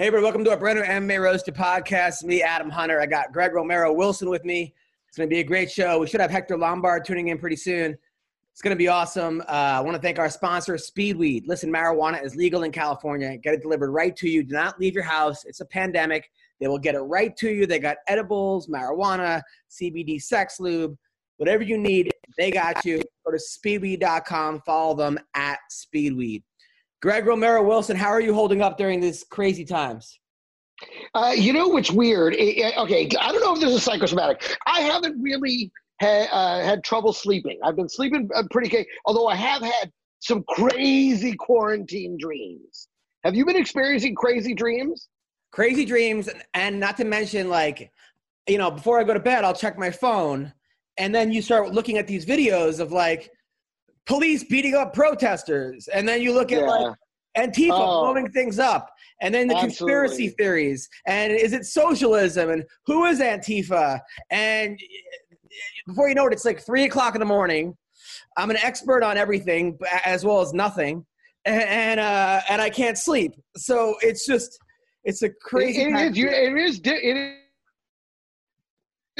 Hey, everybody, welcome to our brand new MMA Roasted podcast. Me, Adam Hunter. I got Greg Romero Wilson with me. It's going to be a great show. We should have Hector Lombard tuning in pretty soon. It's going to be awesome. Uh, I want to thank our sponsor, Speedweed. Listen, marijuana is legal in California. Get it delivered right to you. Do not leave your house. It's a pandemic. They will get it right to you. They got edibles, marijuana, CBD sex lube, whatever you need, they got you. Go to speedweed.com. Follow them at Speedweed. Greg Romero Wilson, how are you holding up during these crazy times? Uh, you know what's weird? It, it, okay, I don't know if this is psychosomatic. I haven't really had, uh, had trouble sleeping. I've been sleeping uh, pretty okay, although I have had some crazy quarantine dreams. Have you been experiencing crazy dreams? Crazy dreams, and not to mention, like, you know, before I go to bed, I'll check my phone, and then you start looking at these videos of like police beating up protesters, and then you look at Yeah. like Antifa Oh. blowing things up, and then the conspiracy theories, and is it socialism, and who is Antifa, and before you know it, it's like three o'clock in the morning. I'm an expert on everything as well as nothing, and and, uh, and I can't sleep. So it's just it's a crazy. It- it is. You, it is. It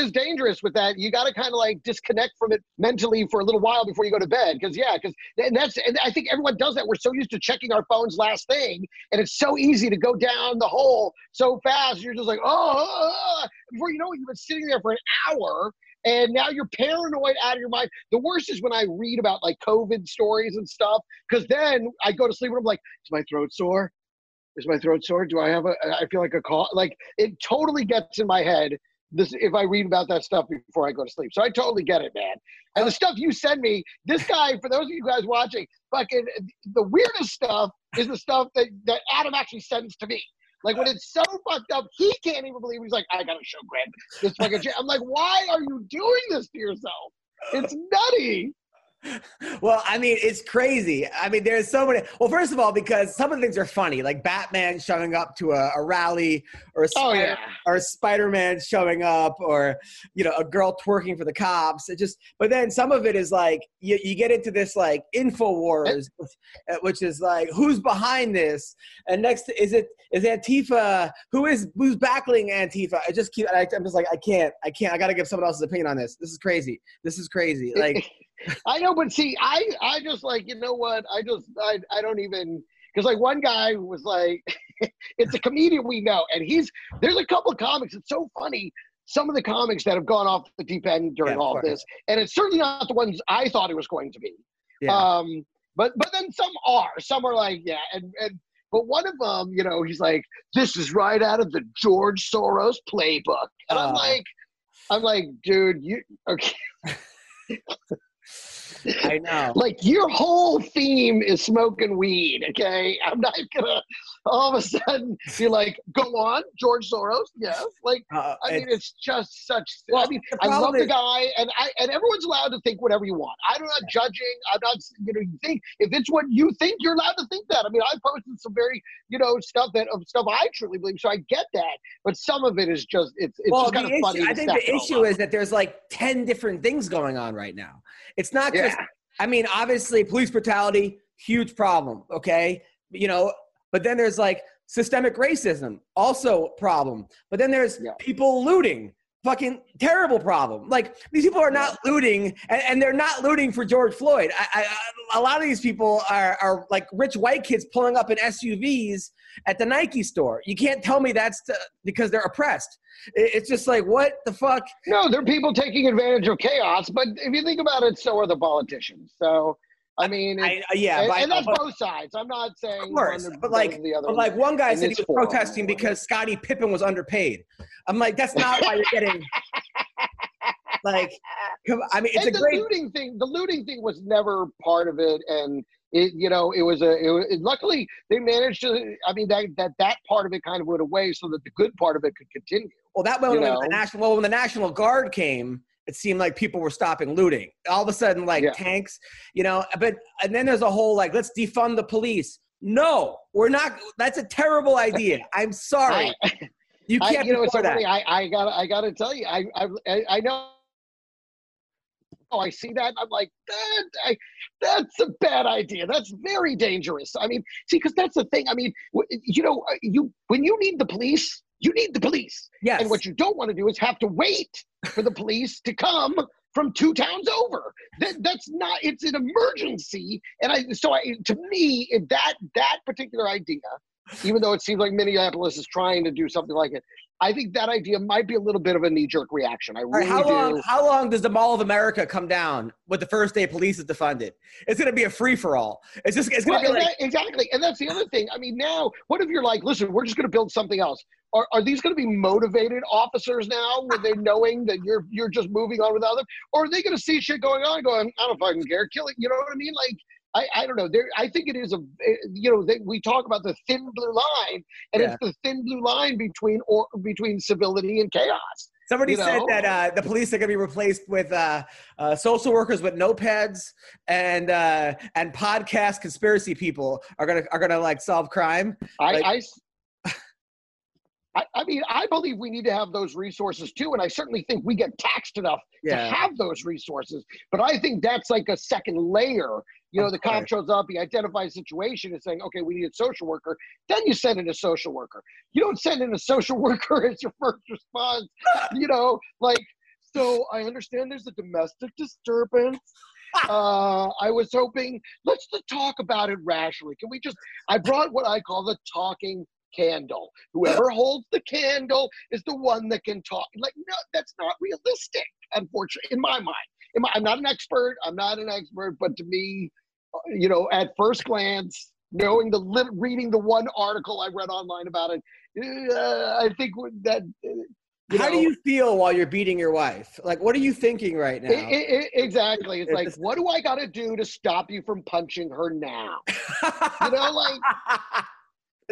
is dangerous with that. You got to kind of like disconnect from it mentally for a little while before you go to bed. Because yeah, because and that's and I think everyone does that. We're so used to checking our phones last thing, and it's so easy to go down the hole so fast. You're just like, oh, oh, oh." oh. before you know it, you've been sitting there for an hour. And now you're paranoid out of your mind. The worst is when I read about like COVID stories and stuff, because then I go to sleep and I'm like, is my throat sore? Is my throat sore? Do I have a? I feel like a cough. Like it totally gets in my head. This if I read about that stuff before I go to sleep. So I totally get it, man. And the stuff you send me, this guy, for those of you guys watching, fucking the weirdest stuff is the stuff that that Adam actually sends to me. Like when it's so fucked up, he can't even believe. He's like, I gotta show Greg this fucking shit. I'm like, why are you doing this to yourself? It's nutty. Well, I mean, it's crazy. I mean, there's so many. Well, first of all, because some of the things are funny, like Batman showing up to a, a rally, or Oh Spider, yeah. or Spider-Man showing up, or you know, a girl twerking for the cops. It just, but then some of it is like you, you get into this like info wars, uh, which is like who's behind this, and next is it is Antifa? Who is who's backling Antifa? I just keep. I, I'm just like I can't, I can't. I got to give someone else's opinion on this. This is crazy. This is crazy. Like. I know, but see, I I just like you know what? I just I I don't even because like one guy was like, it's a comedian we know, and he's there's a couple of comics. It's so funny. Some of the comics that have gone off the deep end during Yeah, all of this, and it's certainly not the ones I thought it was going to be. Yeah. Um, but but then some are. Some are like yeah, and and but one of them, you know, he's like, this is right out of the George Soros playbook, and I'm Uh. like, I'm like, dude, you okay? I know. like your whole theme is smoking weed okay? I'm not gonna all of a sudden be like go on george soros. Yes like Uh, i mean it's- just such Well, i mean i love problem the guy and i and everyone's allowed to think whatever you want. I'm not judging. I'm not you know you think if it's what you think you're allowed to think that. I mean i posted some very you know stuff that of stuff i truly believe so i get that but some of it is just it's it's well, just kind of issue, funny I think the issue is that there's like 10 different things going on right now. It's not just, yeah I mean, obviously, police brutality, huge problem, okay? You know, but then there's like systemic racism, also problem. But then there's Yeah. people looting, fucking terrible problem. Like these people are not looting, and, and they're not looting for George Floyd. I, I, a lot of these people are, are like rich white kids pulling up in SUVs at the Nike store. You can't tell me that's to, because they're oppressed. It- It's just like what the fuck. No, there are people taking advantage of chaos, but if you think about it, so are the politicians. So, I mean, I, yeah, and, and that's but- both sides. I'm not saying of course, one but like, the other. but like one guy said he was forum. protesting because Scottie Pippen was underpaid. I'm like, that's not why you're getting. Like, I mean, it's and a the great. looting thing. The looting thing was never part of it, and it you know it was a it, was, luckily they managed to i mean that that that part of it kind of went away so that the good part of it could continue well that went when the national well when the national guard came it seemed like people were stopping looting. All of a sudden like yeah. tanks you know but and then there's a whole like let's defund the police. No we're not that's a terrible idea. I'm sorry. I, you can't I, you know it's that. I, I gotta i gotta tell you i i, I know oh, I see that. I'm like, that, I, that's a bad idea. That's very dangerous. I mean, see, because that's the thing. I mean, you know, uh, you when you need the police, you need the police. Yes. And what you don't want to do is have to wait for the police to come from two towns over. That, that's not. It's an emergency. And I so I to me that that particular idea, even though it seems like Minneapolis is trying to do something like it, I think that idea might be a little bit of a knee jerk reaction. I really right, how do. Long, how long does the Mall of America come down with the first day police is defunded? It's going to be a free for all. It's just it's going to well, be like that, exactly. And that's the other thing. I mean, now what if you're like, listen, we're just going to build something else? Are, are these going to be motivated officers now, with they knowing that you're you're just moving on with other, or are they going to see shit going on, going, I don't fucking care, kill it? You know what I mean? Like I, I don't know. There, I think it is a, eh, you know, they, we talk about the thin blue line, and yeah. it's the thin blue line between or between civility and chaos. Somebody said know? that uh, the police are going to be replaced with uh, uh, social workers with notepads and uh, and podcast conspiracy people are gonna are gonna like solve crime. I, like, I I, I, mean, I believe we need to have those resources too, and I certainly think we get taxed enough yeah. to have those resources. But I think that's like a second layer. You know, of the cop shows up, he identifies a situation, and saying, "Okay, we need a social worker." Then you send in a social worker. You don't send in a social worker as your first response. you know, like so. I understand there's a domestic disturbance. uh, I was hoping let's talk about it rationally. Can we just? I brought what I call the talking candle. Whoever holds the candle is the one that can talk. Like, no, that's not realistic, unfortunately, in my mind. In my, I'm not an expert. I'm not an expert, but to me, you know, at first glance, knowing the reading the one article I read online about it, uh, I think that. Uh, How know, do you feel while you're beating your wife? Like, what are you thinking right now? It, it, exactly. It's like, what do I got to do to stop you from punching her now? you know, like.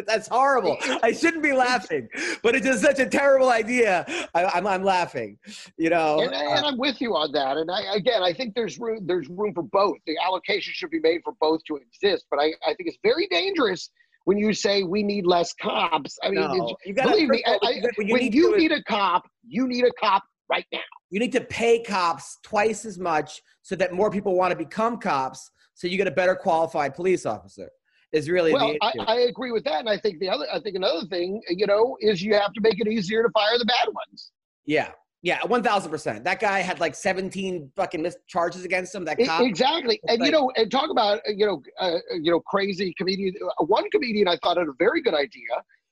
That's horrible. I shouldn't be laughing, but it's just such a terrible idea. I, am I'm, I'm laughing, you know. And, and, I'm with you on that. And I, again, I think there's room there's room for both. The allocation should be made for both to exist. But I, I think it's very dangerous when you say we need less cops. I mean, no, you gotta, believe me, all, I, when you, when need, you need a cop, you need a cop right now. You need to pay cops twice as much so that more people want to become cops. So you get a better qualified police officer is really well. I, I, agree with that, and I think the other, I think another thing, you know, is you have to make it easier to fire the bad ones. Yeah, yeah, one thousand percent. That guy had like seventeen fucking missed charges against him. That cop. exactly, and like, you know, and talk about you know, uh, you know, crazy comedian. Uh, one comedian I thought had a very good idea,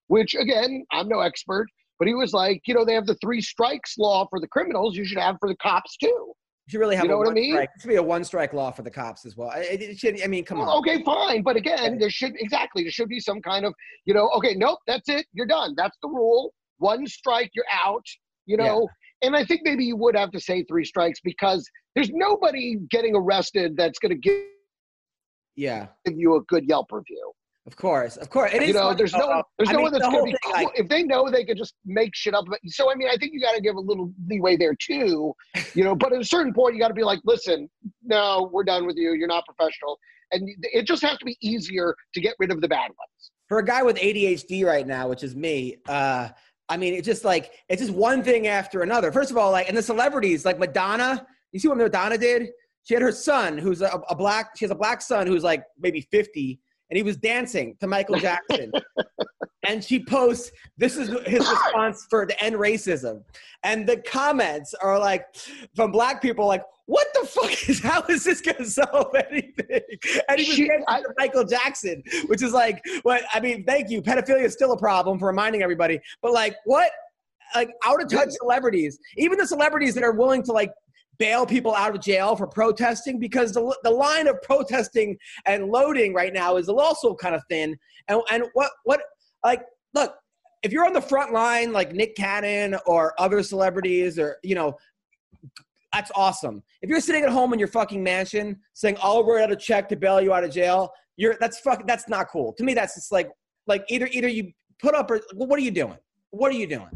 which again, I'm no expert, but he was like, you know, they have the three strikes law for the criminals. You should have for the cops too. You should really have. You know what I mean? Strike. It should be a one strike law for the cops as well. It, it should. I mean, come well, on. Okay, fine, but again, there should exactly there should be some kind of you know. Okay, nope, that's it. You're done. That's the rule. One strike, you're out. You know. Yeah. And I think maybe you would have to say three strikes because there's nobody getting arrested that's going to give yeah give you a good Yelp review. Of course, of course. It you know, there's no, there's I no mean, one that's going to be. Cool. Like, if they know they could just make shit up. So I mean, I think you got to give a little leeway there too. You know, but at a certain point, you got to be like, listen, no, we're done with you. You're not professional, and it just has to be easier to get rid of the bad ones. For a guy with ADHD right now, which is me, uh, I mean, it's just like it's just one thing after another. First of all, like, and the celebrities, like Madonna. You see what Madonna did? She had her son, who's a, a black. She has a black son who's like maybe fifty and he was dancing to Michael Jackson. and she posts, this is his response for the end racism. And the comments are like, from black people, like, what the fuck is, how is this going to solve anything? And he was dancing I, to Michael Jackson, which is like, what, I mean, thank you. Pedophilia is still a problem for reminding everybody. But like, what? Like out of touch celebrities, even the celebrities that are willing to like bail people out of jail for protesting because the, the line of protesting and loading right now is also kind of thin. And, and what, what, like, look, if you're on the front line like Nick Cannon or other celebrities or, you know, that's awesome. If you're sitting at home in your fucking mansion saying, "I'll write out a check to bail you out of jail," you're that's fuck. That's not cool. To me, that's just like like either either you put up or what are you doing? What are you doing?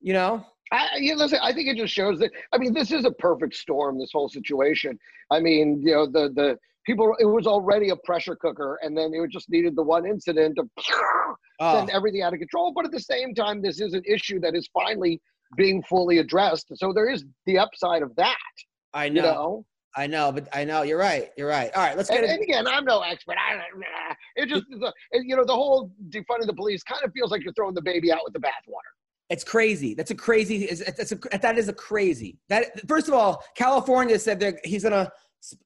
You know. I, you know, listen, I think it just shows that. I mean, this is a perfect storm. This whole situation. I mean, you know, the the people. It was already a pressure cooker, and then it just needed the one incident to Oh, send everything out of control. But at the same time, this is an issue that is finally being fully addressed. So there is the upside of that. I You know, know. I know, but I know you're right. You're right. All right, let's get And, it. and again, I'm no expert. I don't. It just, is a- and, you know, the whole defunding the police kind of feels like you're throwing the baby out with the bathwater. It's crazy. That's a crazy. It's a, that is a crazy. That first of all, California said that he's gonna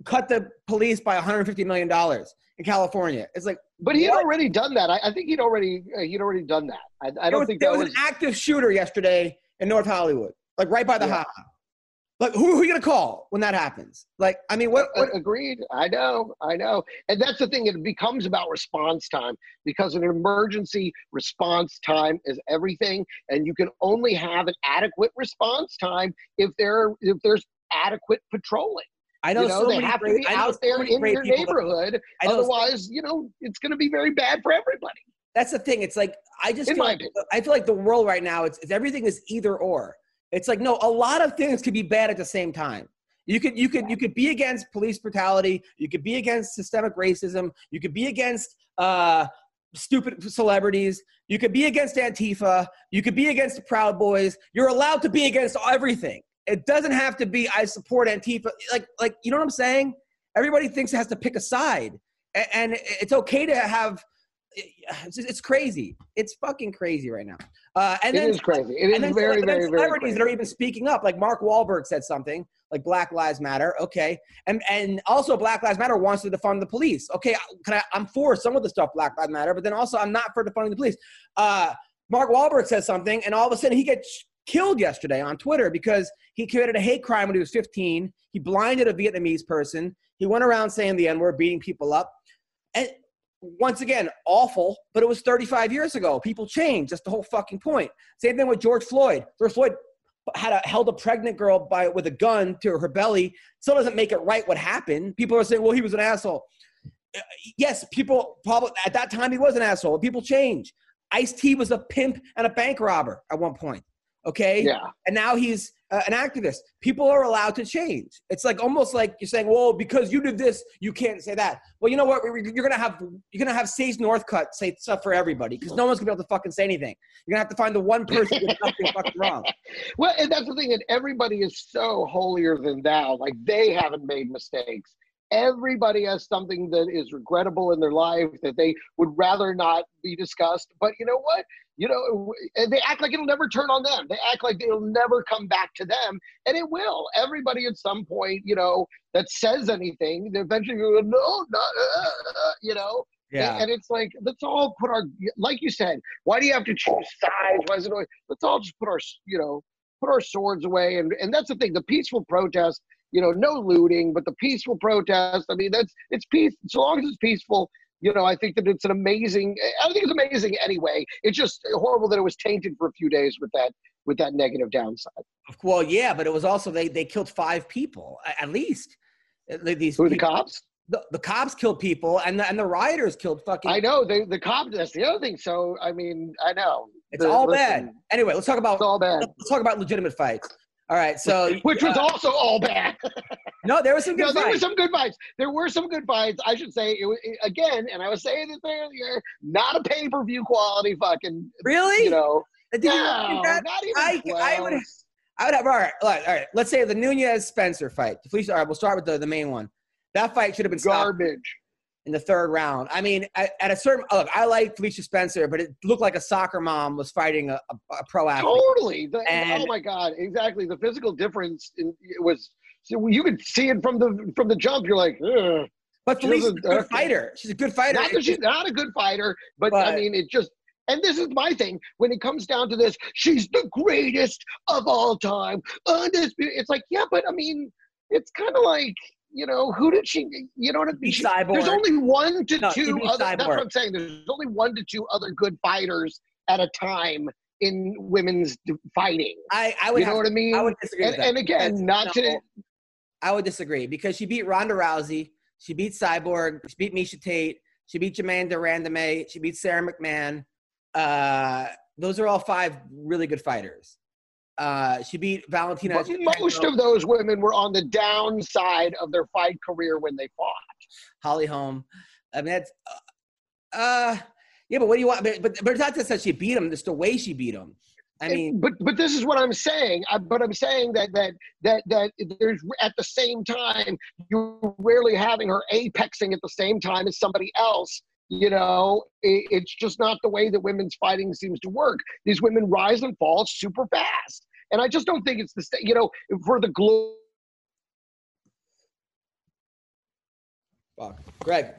cut the police by 150 million dollars in California. It's like But he had already done that. I, I think he'd already uh, he'd already done that. I, I don't was, think there that was, was. an active shooter yesterday in North Hollywood, like right by the Yeah. Like who, who are you gonna call when that happens? Like I mean, what? what agreed. I know. I know. And that's the thing. It becomes about response time because an emergency response time is everything, and you can only have an adequate response time if there if there's adequate patrolling. I know, you know, so they have great, to be out there in your people that- neighborhood. So- Otherwise, you know, it's going to be very bad for everybody. That's the thing. It's like I just In feel my like, I feel like the world right now. It's, it's everything is either or. It's like no, a lot of things could be bad at the same time. You could you could you could be against police brutality. You could be against systemic racism. You could be against uh, stupid celebrities. You could be against Antifa. You could be against the Proud Boys. You're allowed to be against everything. It doesn't have to be I support Antifa. Like like you know what I'm saying? Everybody thinks it has to pick a side, A- and it's okay to have. It's, it's crazy. It's fucking crazy right now. Uh, and It then is crazy. It is then, very, very, very celebrities crazy. that are even speaking up, like Mark Wahlberg said something, like Black Lives Matter. Okay, and and also Black Lives Matter wants to defund the police. Okay, can I, I'm for some of the stuff Black Lives Matter, but then also I'm not for defunding the police. Uh, Mark Wahlberg says something, and all of a sudden he gets killed yesterday on Twitter because he committed a hate crime when he was 15. He blinded a Vietnamese person. He went around saying the N word, beating people up, and once again, awful, but it was 35 years ago. People change. That's the whole fucking point. Same thing with George Floyd. George Floyd had a, held a pregnant girl by with a gun to her belly. Still doesn't make it right what happened. People are saying, well, he was an asshole. Uh, Yes, people probably at that time he was an asshole. People change. Ice T was a pimp and a bank robber at one point. Okay Yeah. and now he's uh, an activist. People are allowed to change. It's like almost like you're saying, "Well, because you did this, you can't say that." Well, you know what? You're gonna have you're gonna have Sage Northcutt say stuff for everybody because no one's gonna be able to fucking say anything. You're gonna have to find the one person did nothing fucking wrong. Well, and that's the thing, and everybody is so holier than thou. Like they haven't made mistakes. Everybody has something that is regrettable in their life that they would rather not be discussed. But you know what? You know, they act like it'll never turn on them. They act like it'll never come back to them, and it will. Everybody at some point, you know, that says anything, they eventually go, no, not, uh, uh," you know. Yeah, And it's like, let's all put our, like you said, why do you have to choose sides? Why is it always, let's all just put our, you know, put our swords away. And, and that's the thing, the peaceful protest, you know, no looting, but the peaceful protest, I mean, that's, it's peace. So long as it's peaceful, you know, I think that it's an amazing, I think it's amazing anyway. It's just horrible that it was tainted for a few days with that, with that negative downside. well, yeah, but it was also they they killed five people at least. These Who the cops? The, the cops killed people, and the and the rioters killed fucking. I know, they, the cops, that's the other thing. So, I mean, I know. It's The- all listen, bad. Anyway, let's talk about It's all bad. let's talk about legitimate fights. All right, so Which was uh, also all bad. no, there was some good No, there were some good fights. There were some good fights. I should say it, was- it- again, and I was saying this earlier. Not a pay per view quality fucking. Really? You know, Did no, think that? not even I- close. I would- I would have all right, all right, all right. Let's say the Nunes Spencer fight. All right, we'll start with the, the main one. That fight should have been stopped garbage. In the third round. I mean, at, at a certain look, I like Felicia Spencer, but it looked like a soccer mom was fighting a, a, a pro athlete. Totally. The- And- oh my god, exactly. The physical difference in, it was. So you could see it from the from the jump. You're like, Ugh. But Felicia's a good fighter. She's a good fighter. not that she's not a good fighter, but, I mean, it just. And this is my thing. When it comes down to this, she's the greatest of all time. Undisputed. It's like, yeah, but I mean, it's kind of like, you know, who did she? You know what I mean? She- Cyborg. There's only one to No, two other. That's what I'm saying. There's only one to two other good fighters at a time in women's fighting. I, I would you know have, what I mean? I would disagree. and, with that and again, because, not no, to I would disagree because she beat Ronda Rousey, she beat Cyborg, she beat Miesha Tate, she beat Germaine de Randamie, she beat Sara McMann. Uh, those are all five really good fighters. Uh, she beat Valentina. But most of those women were on the downside of their fight career when they fought. Holly Holm. I mean, that's uh, uh yeah, but what do you want? But but, but it's not just that she beat him; it's the way she beat him. I mean, but but this is what I'm saying. I, but I'm saying that that that that there's at the same time you're rarely having her apexing at the same time as somebody else. You know, it, it's just not the way that women's fighting seems to work. These women rise and fall super fast, and I just don't think it's the you know for the glory. fuck. Greg.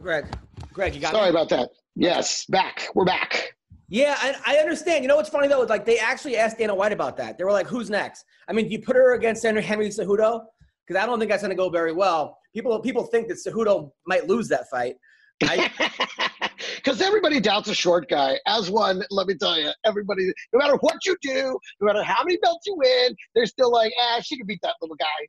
Greg. Greg, you got Sorry me? about that. Yes, back. We're back. Yeah, I, I understand. You know what's funny though? Is like they actually asked Dana White about that. They were like, "Who's next?" I mean, do you put her against Henry Cejudo? Because I don't think that's going to go very well. People people think that Cejudo might lose that fight. Because everybody doubts a short guy. As one, let me tell you, everybody, no matter what you do, no matter how many belts you win, they're still like, ah, she can beat that little guy.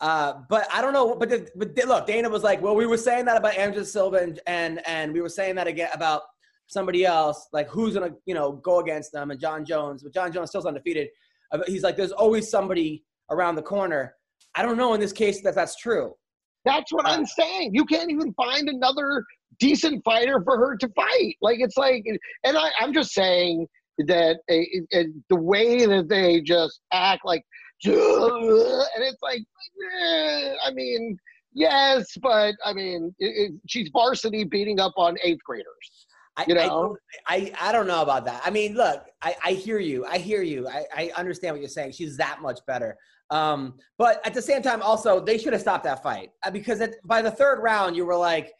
uh, but I don't know. But the, but the- look, Dana was like, "Well, we were saying that about Anderson Silva, and and and we were saying that again about somebody else. Like who's going to you know go against them?" And Jon Jones, but Jon Jones still's undefeated. Uh, He's like, "There's always somebody around the corner." I don't know in this case that that's true. That's what Uh, I'm saying. You can't even find another decent fighter for her to fight. Like it's like, and I, I'm just saying that uh, uh, the way that they just act like, and it's like, eh, I mean, yes, but I mean, it, she's varsity beating up on eighth graders. I, You know? don't- I, I don't know about that. I mean, look, I, I hear you. I hear you. I, I understand what you're saying. She's that much better. Um, but at the same time, also, they should have stopped that fight Uh, because at, by the third round, you were like,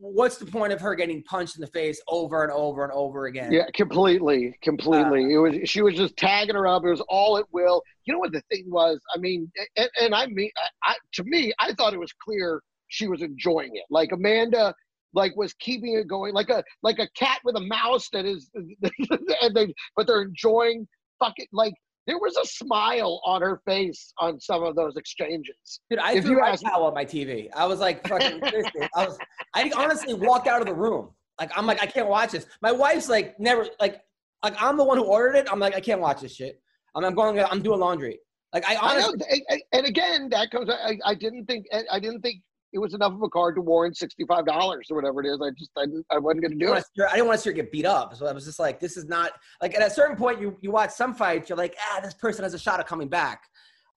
what's the point of her getting punched in the face over and over and over again? Yeah, completely, completely. Uh, it was she was just tagging her up. It was all at will. You know what the thing was? I mean, and, and I mean, I, I, to me, I thought it was clear she was enjoying it. Like Amanda, like was keeping it going, like a like a cat with a mouse that is, and they but they're enjoying. Fucking like there was a smile on her face on some of those exchanges. Dude, I If threw you my ask- towel on my TV. I was like, fucking. I was, I honestly walked out of the room. Like, I'm like, I can't watch this. My wife's like, never, like, like I'm the one who ordered it. I'm like, I can't watch this shit. I'm, I'm going, I'm doing laundry. Like, I I know, honestly, and- and- and again, that comes. I, I didn't think. I didn't think it was enough of a card to warrant sixty-five dollars or whatever it is. I just, I, I wasn't going to do didn't it. her- I didn't want to see her get beat up. So I was just like, this is not like at a certain point, you you watch some fights, you're like, ah, this person has a shot of coming back.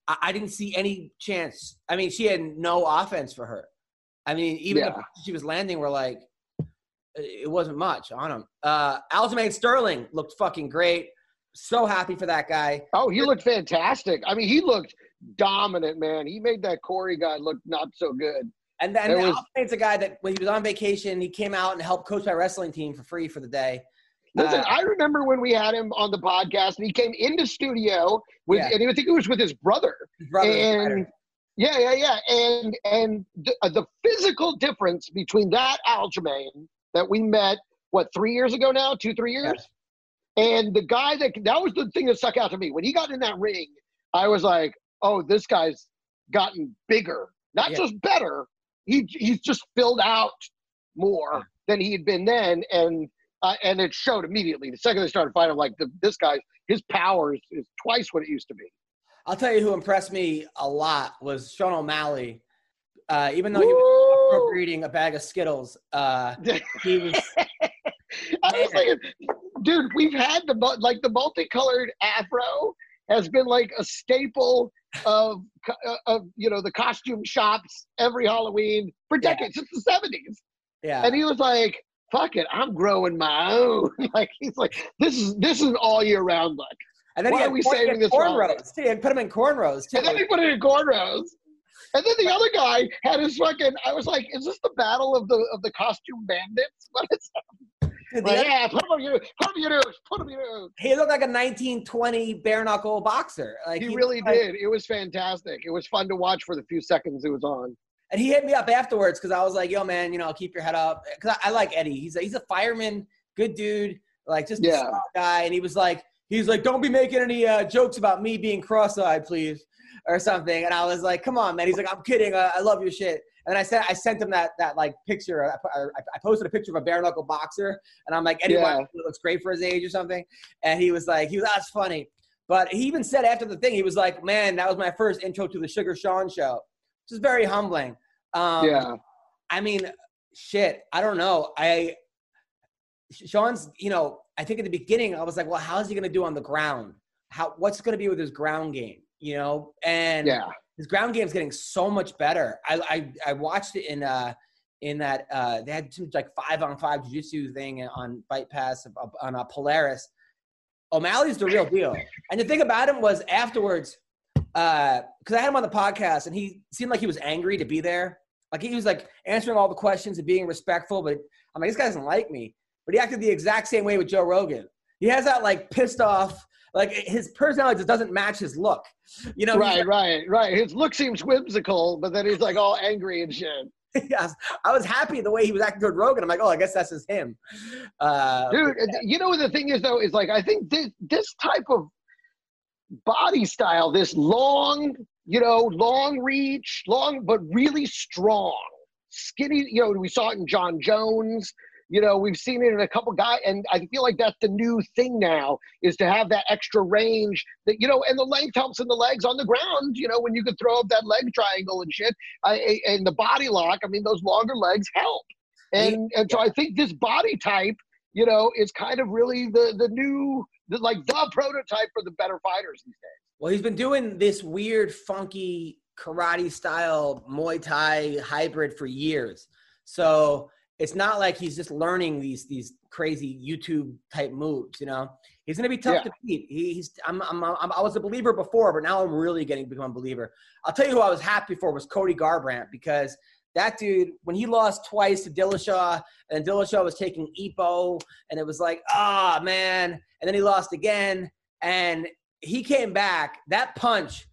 I, I didn't see any chance. I mean, she had no offense for her. I mean, even Yeah. she was landing were like, it wasn't much on him. Uh, Aljamain Sterling looked fucking great. So happy for that guy. Oh, he looked fantastic. I mean, he looked dominant, man. He made that Cory guy look not so good. And then was- a guy that when he was on vacation, he came out and helped coach my wrestling team for free for the day. Listen, Uh, I remember when we had him on the podcast, and he came into studio with, Yeah. and I think it was with his brother. His brother and yeah, yeah, yeah, and and the, uh, the physical difference between that Aljamain that we met what three years ago now, two three years, and the guy that that was the thing that stuck out to me when he got in that ring. I was like, oh, this guy's gotten bigger, not Yeah. just better. He he's just filled out more than he had been then, and. Uh, and it showed immediately. The second they started fighting, I'm like, the, this guy, his power is, is twice what it used to be. I'll tell you who impressed me a lot was Sean O'Malley. Uh, even though he was Woo! appropriating a bag of Skittles, uh, he was I was thinking, dude, we've had the like the multicolored afro has been like a staple of uh, of you know the costume shops every Halloween for Yeah. decades since the seventies. yeah. And he was like, "Fuck it, I'm growing my own." like he's like, "This is this is an all year round look." And then why are we corn- saving this cornrows. too. Had put him in cornrows too. And then he put it in cornrows. And then the other guy had his fucking. I was like, "Is this the battle of the of the costume bandits?" What is Dude, yeah, put him on your, put him on your nose, put him on your nose. he looked like a 1920 bare knuckle boxer. Like He really like- did. It was fantastic. It was fun to watch for the few seconds it was on. And he hit me up afterwards because I was like, "Yo, man, you know, keep your head up." Because I, I like Eddie. He's a, he's a fireman, good dude. like just Yeah. a guy, and he was like, he's like, don't be making any uh, jokes about me being cross-eyed, please, or something. And I was like, come on, man. He's like, I'm kidding. I, I love your shit. And I said, I sent him that that like picture. I, I, I posted a picture of a bare knuckle boxer, and I'm like, Eddie Yeah. Looks great for his age or something. And he was like, he was that's funny. But he even said after the thing, he was like, man, that was my first intro to the Sugar Sean show, which is very humbling. Um, yeah. I mean, shit. I don't know. I Sean's, you know, I think at the beginning I was like, well, how's he gonna do on the ground? How what's gonna be with his ground game? You know, and Yeah. His ground game's getting so much better. I I, I watched it in uh in that uh they had some like five on five jiu-jitsu thing on Fight Pass on uh, Polaris. O'Malley's the real deal. And the thing about him was afterwards, uh, because I had him on the podcast and he seemed like he was angry to be there. Like he was like answering all the questions and being respectful, but I'm like, this guy doesn't like me. But he acted the exact same way with Joe Rogan. He has that like pissed off, like his personality just doesn't match his look. You know, Right, right, right. His look seems whimsical, but then he's like all angry and shit. yes, I was happy the way he was acting toward Rogan. I'm like, oh, I guess that's just him. Uh, Dude, you know what the thing is though is like I think this this type of body style, this long, you know, long reach, long but really strong, skinny. You know, we saw it in Jon Jones. You know, we've seen it in a couple guys, and I feel like that's the new thing now is to have that extra range. That you know, and the length helps in the legs on the ground. You know, when you can throw up that leg triangle and shit, I, and the body lock. I mean, those longer legs help. And and so I think this body type you know, is kind of really the the new, the, like the prototype for the better fighters these days. Well, he's been doing this weird, funky karate style Muay Thai hybrid for years. So it's not like he's just learning these these crazy YouTube type moves. You know, he's gonna be tough Yeah. to beat. He, he's I'm, I'm, I'm I was a believer before, but now I'm really getting to become a believer. I'll tell you who I was happy for was Cody Garbrandt because that dude when he lost twice to Dillashaw and Dillashaw was taking Epo and it was like ah man, and then he lost again and he came back. That punch,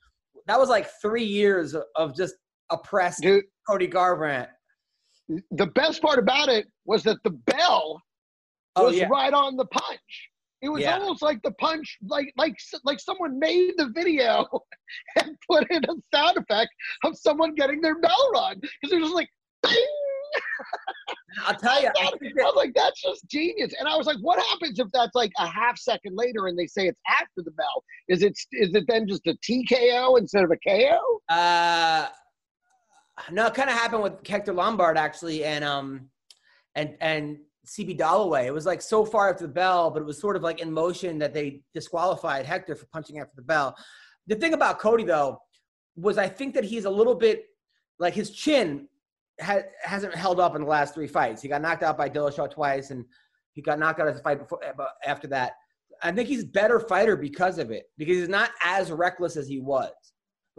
that was like three years of- of just oppressed Dude, Cody Garbrandt. The best part about it was that the bell Oh was yeah, right on the punch. It was Yeah. almost like the punch, like like like someone made the video and put in a sound effect of someone getting their bell rung because they're just like. I'll tell you. I I think that- was like, that's just genius. And I was like, what happens if that's like a half second later and they say it's after the bell? Is it is it then just a TKO instead of a KO? Uh, no, it kind of happened with Hector Lombard actually, and um, and and CB Dollaway. It was like so far after the bell, but it was sort of like in motion that they disqualified Hector for punching after the bell. The thing about Cody though was I think that he's a little bit like his chin ha- hasn't held up in the last three fights. He got knocked out by Dillashaw twice, and he got knocked out of the fight before after that. I think he's a better fighter because of it, because he's not as reckless as he was.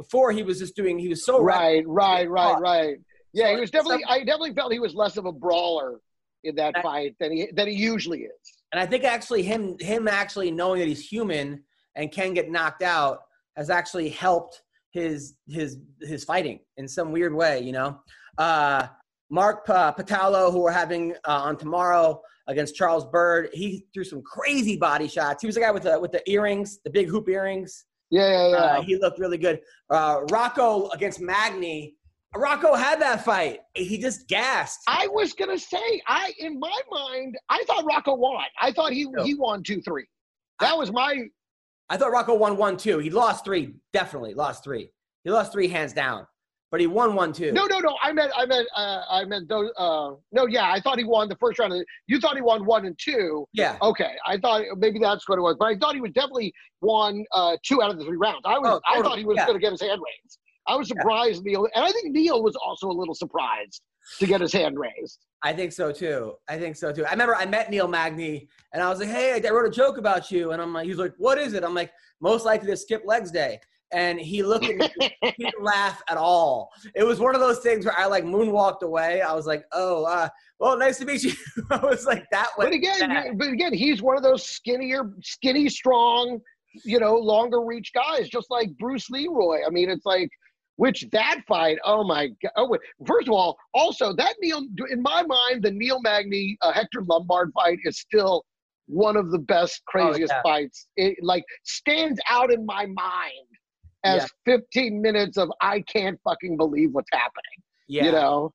Before he was just doing, he was so. Right, right, right, right. Yeah, So he was definitely. I definitely felt he was less of a brawler in that I- fight than he than he usually is. And I think actually him him actually knowing that he's human and can get knocked out has actually helped his his his fighting in some weird way, you know. Uh, Mark uh, Pitolo, who we're having uh, on tomorrow against Charles Byrd, he threw some crazy body shots. He was the guy with the with the earrings, the big hoop earrings. Yeah, yeah, yeah. Uh, he looked really good. Uh, Rocco against Magny. Rocco had that fight. He just gassed. I was gonna say, I in my mind, I thought Rocco won. I thought he No. he won two three. That was my I thought Rocco won one two. He lost three, definitely lost three. He lost three hands down, but he won one two. no, no, no. I meant, I meant, uh, I meant those. Uh, no, yeah, I thought he won the first round. Of the, you thought he won one and two. Yeah. Okay, I thought maybe that's what it was, but I thought he was definitely won uh, two out of the three rounds. I was, Oh, I thought he was yeah. going to get his hand raised. I was surprised Neil, and I think Neil was also a little surprised to get his hand raised. I think so too. I think so too. I remember I met Neil Magny and I was like, hey, I wrote a joke about you. And I'm like, he's like, what is it? I'm like, most likely to skip legs day. And he looked at me, he didn't laugh at all. It was one of those things where I like moonwalked away. I was like, oh, uh, well, nice to meet you. I was like, that way. But again, but again, he's one of those skinnier, skinny, strong, you know, longer reach guys, just like Bruce Leroy. I mean, it's like, which that fight, oh my god! Oh, wait. first of all, also that Neil, in my mind, the Neil Magny uh, Hector Lombard fight is still one of the best, craziest Oh, yeah. fights. It like stands out in my mind as 15 minutes of I can't fucking believe what's happening. Yeah. You know,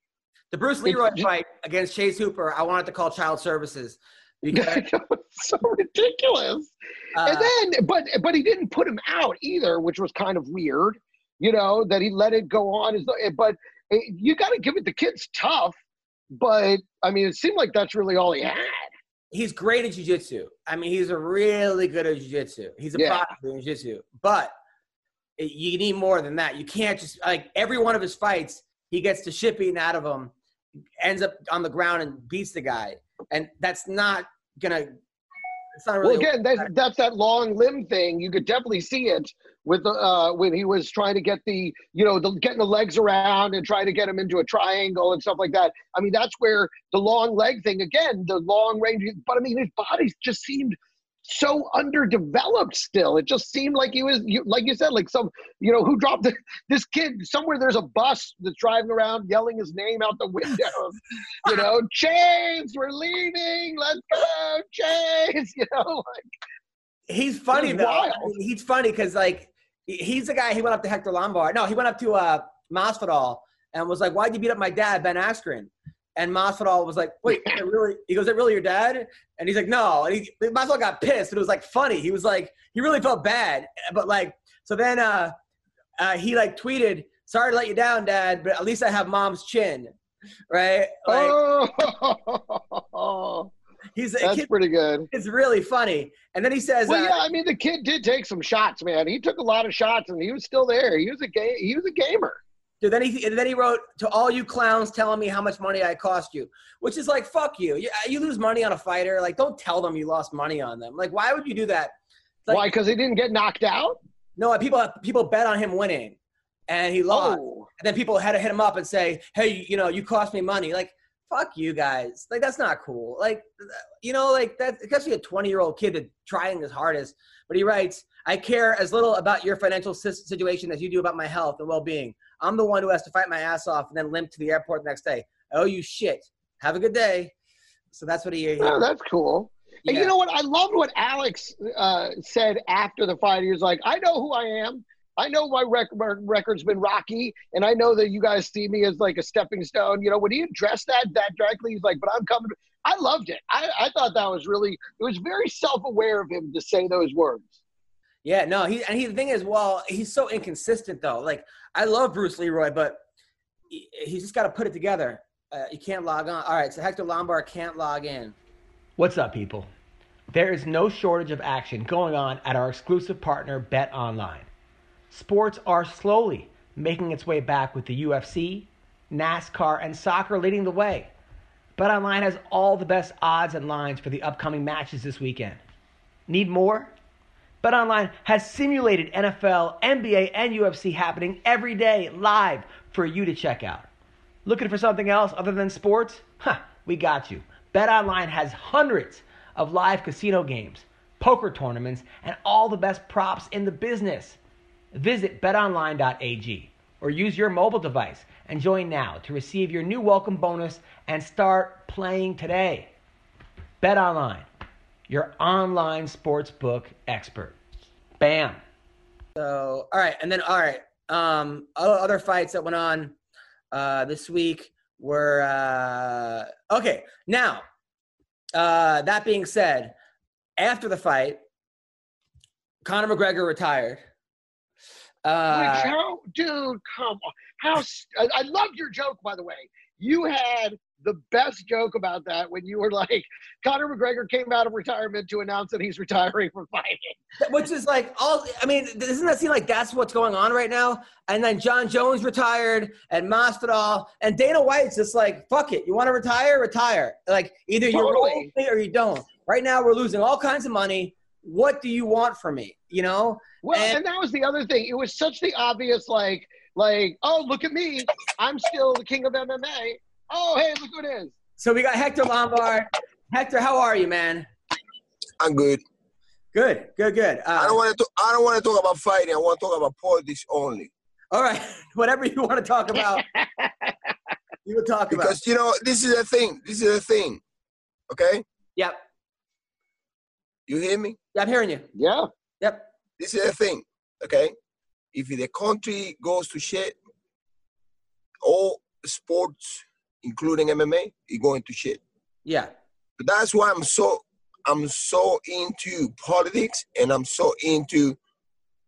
The Bruce Leroy It's- fight against Chase Hooper, I wanted to call child services because it's so ridiculous. uh, and then, but but he didn't put him out either, which was kind of weird. You know that he let it go on. But eh, you got to give it. The kid's tough, but I mean, it seemed like that's really all he had. he's great at jiu-jitsu. I mean, he's a really good at jiu-jitsu. He's a Yeah. product in jiu-jitsu. But you need more than that. You can't just like every one of his fights, he gets the shipping out of him, ends up on the ground and beats the guy. And that's not gonna it's not really Well, again, that's, that's that long limb thing. You could definitely see it with the uh, when he was trying to get the you know the, getting the legs around and trying to get him into a triangle and stuff like that. I mean, that's where the long leg thing again, the long range. But I mean, his body just seemed so underdeveloped still. It just seemed like he was, you, like you said, like some, you know, who dropped the, this kid somewhere. There's a bus that's driving around yelling his name out the window. you know, Chains, we're leaving. Let's go, Chains. You know, like he's funny He's though. I mean, he's funny because like he's the guy he went up to Hector Lombard. No, he went up to uh Masvidal and was like, Why'd you beat up my dad, Ben Askren? And Masvidal was like, Wait, really he goes, Is it really your dad? And he's like, No. And he Masvidal got pissed. And it was like funny. He was like, he really felt bad. But like, so then uh uh he like tweeted, Sorry to let you down, Dad, but at least I have mom's chin. Right? Like oh, he's that's kid, pretty good. it's really funny. And then he says, Well, uh, yeah, I mean, the kid did take some shots, man. He took a lot of shots, and he was still there. He was a ga- He was a gamer. Dude, then he then he wrote to all you clowns telling me how much money I cost you, which is like fuck you. You, you lose money on a fighter, like don't tell them you lost money on them. Like why would you do that? Like, Why? Because he didn't get knocked out. No, people people bet on him winning, and he lost. Oh, And then people had to hit him up and say, hey, you know, you cost me money. Like fuck you guys. Like that's not cool. Like you know, like that especially a 20 year old kid that trying his hardest. But he writes, I care as little about your financial situation as you do about my health and well being. I'm the one who has to fight my ass off and then limp to the airport the next day. I owe you shit. Have a good day. So that's what he. he oh, that's cool. And you know what? I loved what Alex uh, said after the fight. He was like, "I know who I am. I know my rec- my record's been rocky, and I know that you guys see me as like a stepping stone." You know, when he addressed that that directly, he's like, "But I'm coming." I loved it. I, I thought that was really. It was very self aware of him to say those words. Yeah, no, he and he the thing is, well, he's so inconsistent though. Like I love Bruce Leroy, but he, he's just got to put it together. Uh, you can't log on. All right, so Hector Lombard can't log in. What's up, people? There is no shortage of action going on at our exclusive partner, Bet Online. Sports are slowly making its way back with the UFC, NASCAR, and soccer leading the way. Bet Online has all the best odds and lines for the upcoming matches this weekend. Need more? BetOnline has simulated NFL, NBA, and UFC happening every day live for you to check out. Looking for something else other than sports? Huh, we got you. BetOnline has hundreds of live casino games, poker tournaments, and all the best props in the business. Visit betonline.ag or use your mobile device and join now to receive your new welcome bonus and start playing today. BetOnline, your online sportsbook expert. Bam. So all right, and then all right, um, other fights that went on uh, this week were uh, okay. Now, uh, that being said, after the fight, Conor McGregor retired. Uh, Which how, dude, come on. How I loved your joke, by the way. You had the best joke about that when you were like, Conor McGregor came out of retirement to announce that he's retiring from fighting. which is like all i mean doesn't that seem like that's what's going on right now and then jon jones retired and Masvidal and dana white's just like fuck it you want to retire retire like either you Totally. or you don't right now we're losing all kinds of money what do you want from me you know Well, And- and, that was the other thing. It was such the obvious, like, like, oh, look at me. I'm still the king of MMA. Oh, hey, look who it is. so we got hector lombard hector how are you man I'm good. good good good I uh, don't want to. I don't want to talk about fighting. I want to talk about politics only. all right whatever you want to talk about you will talk about Because you know this is a thing. This is a thing. Okay. yep You hear me? Yeah, I'm hearing you. Yeah. Yep. This is a thing, okay? If the country goes to shit, all sports, including MMA, is going to shit. Yeah. But that's why I'm so I'm so into politics and I'm so into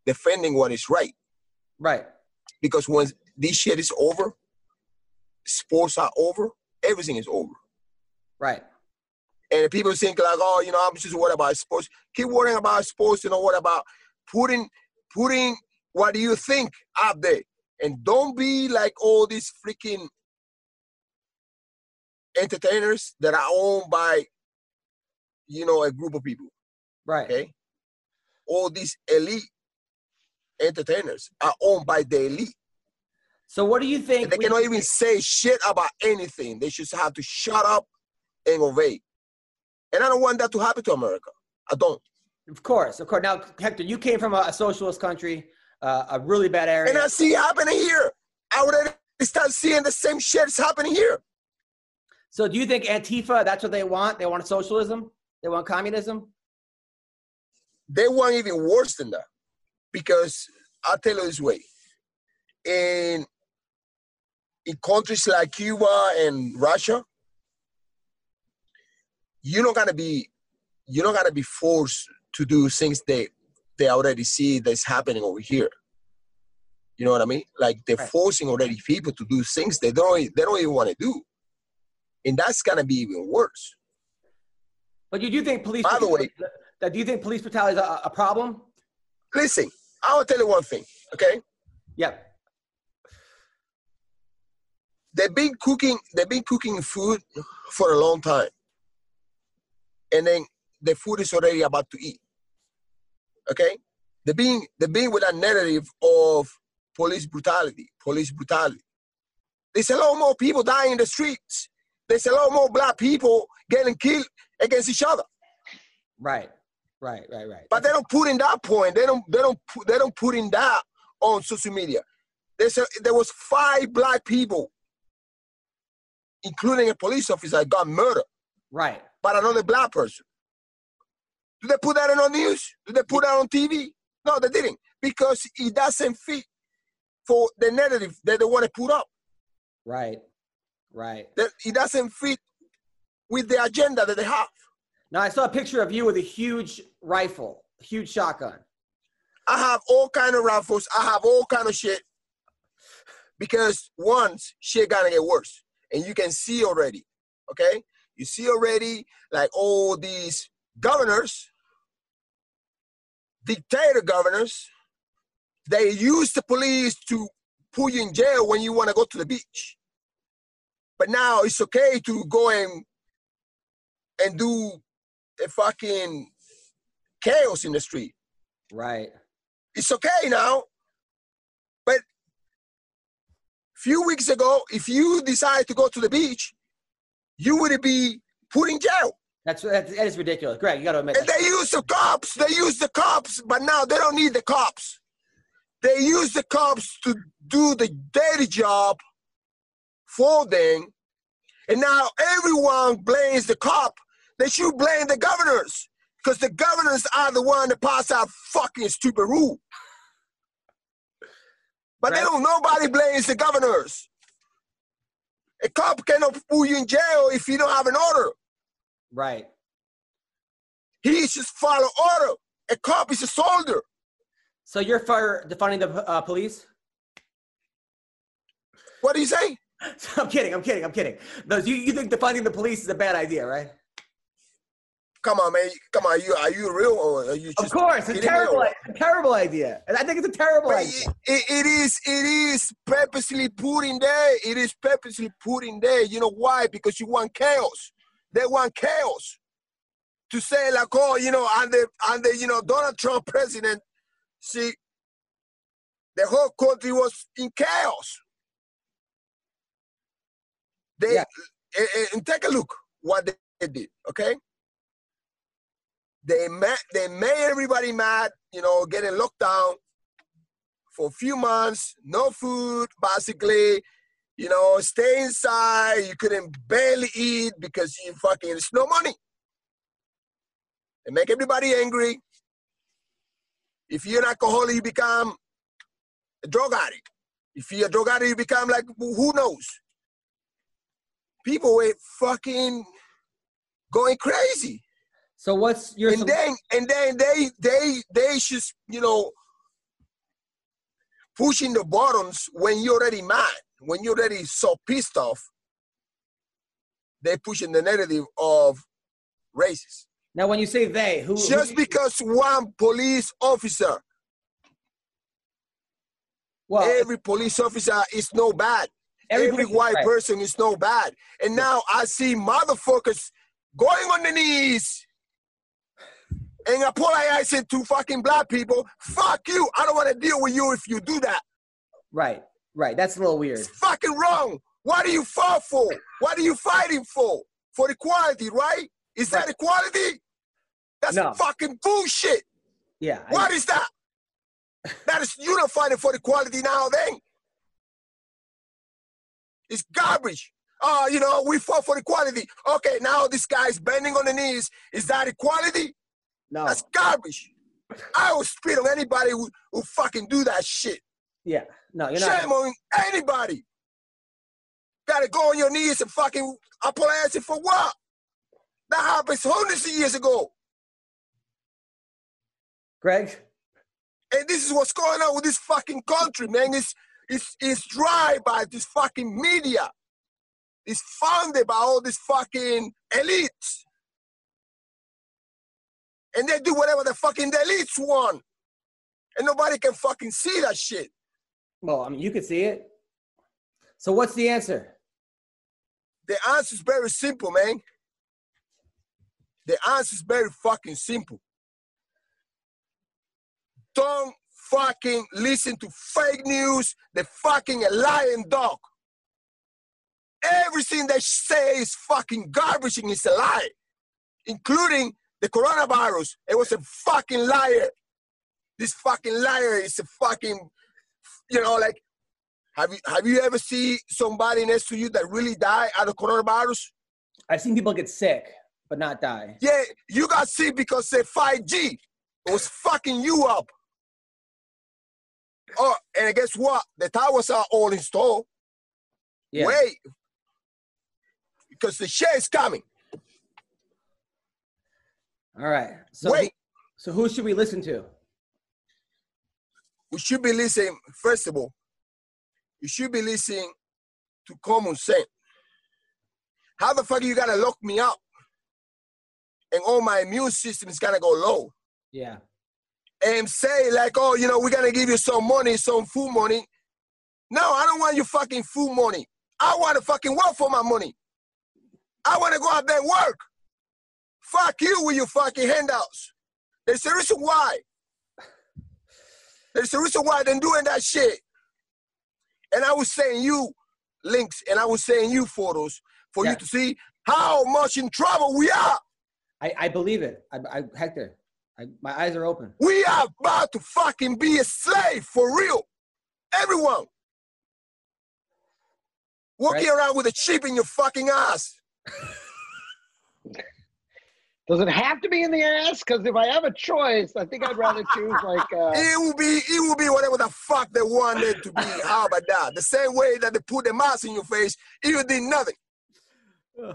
defending what is right. Right. Because once this shit is over, sports are over, everything is over. Right. And people think like, oh, you know, I'm just worried about sports. Keep worrying about sports, you know, what about putting putting what do you think out there. And don't be like all these freaking entertainers that are owned by, you know, a group of people. Right. Okay. All these elite entertainers are owned by the elite. So what do you think? And they we- cannot even say shit about anything. They just have to shut up and obey. And I don't want that to happen to America. I don't. Of course, of course. Now, Hector, you came from a, a socialist country, uh, a really bad area. And I see it happening here. I already start seeing the same shit is happening here. So, do you think Antifa? That's what they want. They want socialism. They want communism. They want even worse than that. Because I'll tell you this way. In in countries like Cuba and Russia, you're not gonna be you're not gonna be forced to do things they they already see that's happening over here. You know what I mean? Like they're Right. forcing already people to do things they don't they don't even want to do, and that's gonna be even worse. But you do think police? By the way- that do you think police brutality is a, a problem? Listen, I will tell you one thing, okay? Yeah. they've been cooking they've been cooking food for a long time and then the food is already about to eat okay they've been they've been with a narrative of police brutality police brutality there's a lot more people dying in the streets there's a lot more black people getting killed against each other Right. Right. Right. Right. but they don't put in that point they don't they don't put, they don't put in that on social media there's a, there was five black people including a police officer got murdered right. by another black person do they put that in on news do they put that on tv no they didn't because it doesn't fit for the narrative that they want to put up Right. Right. that it doesn't fit with the agenda that they have Now I saw a picture of you with a huge rifle, a huge shotgun. I have all kind of rifles. I have all kind of shit. Because once shit gonna get worse. And you can see already. Okay? You see already like all these governors, dictator governors, they use the police to put you in jail when you want to go to the beach. But now it's okay to go and and do a fucking chaos in the street Right. it's okay now. But few weeks ago, if you decide to go to the beach, you would be put in jail. That's that, that is ridiculous. Greg, you got to admit. And that. they use the cops. They use the cops, but now they don't need the cops. They use the cops to do the dirty job them. And now everyone blames the cop. They should blame the governors because the governors are the one that pass out fucking stupid rule. But they don't. Nobody blames the governors. A cop cannot put you in jail if you don't have an order. Right. He just follow order. A cop is a soldier. So you're for defunding the uh, police? What do you say? I'm kidding. I'm kidding. I'm kidding. No, you, you think defunding the police is a bad idea, right? Come on, man. Come on. You are you real or are you just? Of course, it's a terrible, a terrible idea. And I think it's a terrible But idea. it, it, it is it is purposely put in there. It is purposely put in there. You know why? Because you want chaos. They want chaos. To say like, oh, you know, and the and the you know Donald Trump president, see, the whole country was in chaos. They Yeah. and, and- take a look what they did. Okay, they made they made everybody mad. You know, getting locked down for a few months, no food, basically. You know, stay inside. You couldn't barely eat because you fucking it's no money. and make everybody angry. If you're an alcoholic, you become a drug addict. If you're a drug addict, you become like who knows. People were fucking going crazy. So what's your and then and then they they they just you know pushing the buttons when you're already mad, when you're already so pissed off. They're pushing the narrative of racist. now when you say they, who Just who, because one police officer, well, every police officer is no bad. Every Every, white right. person is no bad. And now I see motherfuckers going on the knees and apologizing to fucking black people. Fuck you. I don't want to deal with you if you do that. right, right. That's a little weird. It's fucking wrong. What are you fought for? What are you fighting for? For equality, right? Is that equality? That's No. fucking bullshit. Yeah. I- What is that? that is unifying for equality now then. It's garbage. Oh, you know, we fought for equality. Okay, now this guy's bending on the knees. Is that equality? no. That's garbage. I will spit on anybody who, who fucking do that shit. yeah. No, you're not. Shame on anybody. Gotta go on your knees and fucking apologize for what? That happened hundreds of years ago. Greg. And this is what's going on with this fucking country, man. It's it's it's dry by this fucking media. It's funded by all these fucking elites. And they do whatever the fucking elites want. And nobody can fucking see that shit. Well, I mean, you can see it. So what's the answer? The answer is very simple, man. The answer is very fucking simple. Don't fucking listen to fake news. The fucking lying dog. Everything they say is fucking garbage and it's a lie, including the coronavirus. It was a fucking liar. This fucking liar is a fucking, you know, like, have you have you ever seen somebody next to you that really died out of coronavirus? I've seen people get sick but not die. Yeah, you got sick because they 5G. It was fucking you up. Oh, and guess what? The towers are all installed. Yeah. Wait. Because the shit is coming. All right. So Wait. so who should we listen to? We should be listening, first of all, you should be listening to common sense. How the fuck are you gonna lock me up? And all my immune system is gonna go low. Yeah. And say like, oh, you know, we're gonna give you some money, some food money. No, I don't want your fucking food money. I want to fucking work for my money. I want to go out there and work. Fuck you with your fucking handouts. There's a reason why. There's a reason why they're doing that shit. And I was saying you links and I was saying you photos for Yeah. you to see how much in trouble we are. I, I believe it. I, I Hector, I, my eyes are open. We are about to fucking be a slave for real. Everyone. Walking around with a chip in your fucking ass. Does it have to be in the ass? Because if I have a choice, I think I'd rather choose like. Uh, It will be it will be whatever the fuck they want it to be. How about that? The same way that they put the mask in your face, it you did nothing. All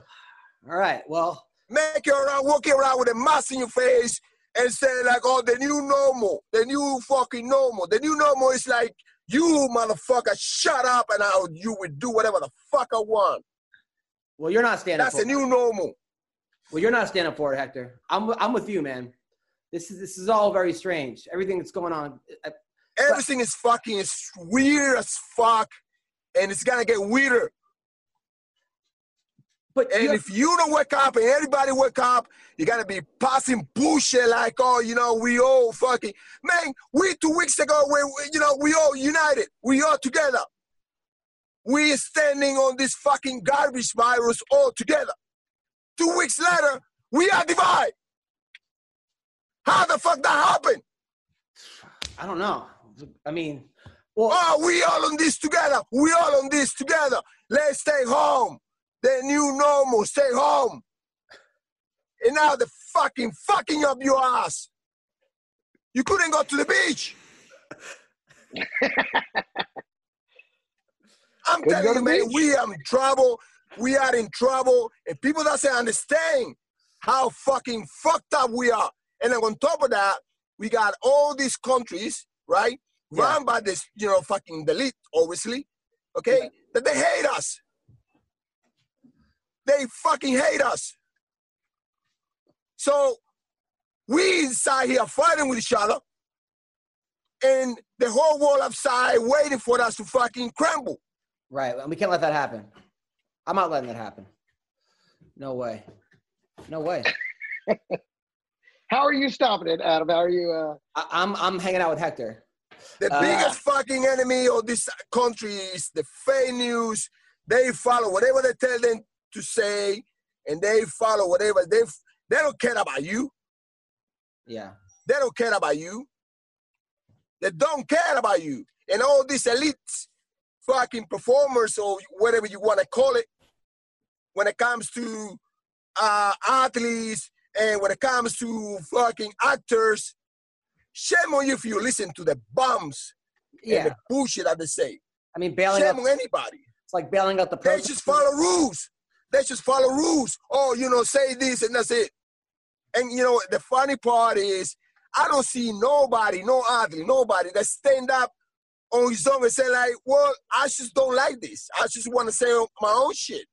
right. Well, Make you around walking around with a mask in your face and say like, oh, the new normal, the new fucking normal. The new normal is like you motherfucker, shut up and I'll you would do whatever the fuck I want. well, you're not standing That's for the new normal. Well, you're not standing for it, Hector. I'm I'm with you, man. This is this is all very strange. Everything that's going on. I, Everything is fucking is weird as fuck, and it's gonna get weirder. But And if you don't wake up and everybody wake up, you're gonna be passing bullshit like, oh, you know, we all fucking man. We two weeks ago, we, we- you know, we all united, we all together. We standing on this fucking garbage virus all together. Two weeks later, we are divided. How the fuck that happened? I don't know. I mean, well, Oh, we all on this together. We all on this together. Let's stay home. The new normal, stay home. And now the fucking fucking up your ass. You couldn't go to the beach. I'm telling you, man, beach. we are in trouble. We are in trouble, and people doesn't understand how fucking fucked up we are. And then on top of that, we got all these countries, right, Yeah. run by this, you know, fucking elite, obviously, okay, that they hate us. They fucking hate us. So we inside here fighting with each other, and the whole world outside waiting for us to fucking crumble. Right. and We can't let that happen. I'm not letting that happen. No way. No way. How are you stopping it, Adam? How are you? Uh, I, I'm I'm hanging out with Hector. The Uh, biggest fucking enemy of this country is the fake news. They follow whatever they tell them to say, and they follow whatever they. They don't care about you. Yeah. They don't care about you. They don't care about you. And all these elites, fucking performers or whatever you want to call it, when it comes to uh, athletes and when it comes to fucking actors, shame on you if you listen to the and Yeah. the bullshit that they say. I mean, bailing out. Shame on anybody. It's like bailing out the They just follow rules. They just follow rules. Oh, you know, say this and that's it. And you know, the funny part is, I don't see nobody, no athlete, nobody that stand up on his own and say like, "Well, I just don't like this. I just want to say my own shit."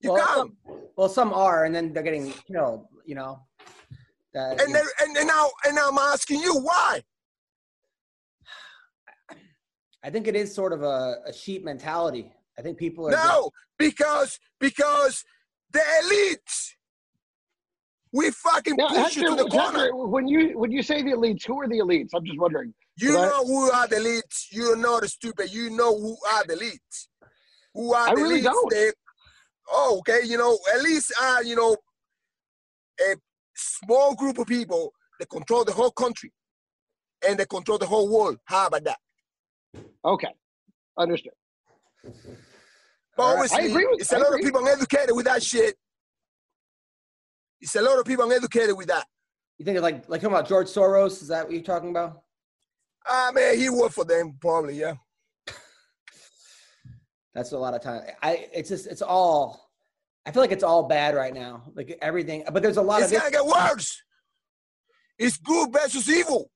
You Well, can't. some, well, some are, and then they're getting killed. You know. That, And you know, and, and now, and now I'm asking you why? I think it is sort of a, a sheep mentality. I think people are. No, because because the elites, we fucking now, push you to the corner. When you when you say the elites, who are the elites? I'm just wondering. You Right. know who are the elites. You know the stupid. You know who are the elites. Who are I the really elites? don't. They, oh, okay. You know, at least are you know a small group of people that control the whole country and they control the whole world. How about that? Okay, understood. But All right. I agree with- it's a I lot agree. of people uneducated with that shit. It's a lot of people uneducated with that. You think of like like talking about George Soros? Is that what you're talking about? Ah, man, he worked for them probably. Yeah. That's a lot of time. I it's just it's all. I feel like it's all bad right now. Like everything, but there's a lot It's of. It's gonna get worse. It's good versus evil.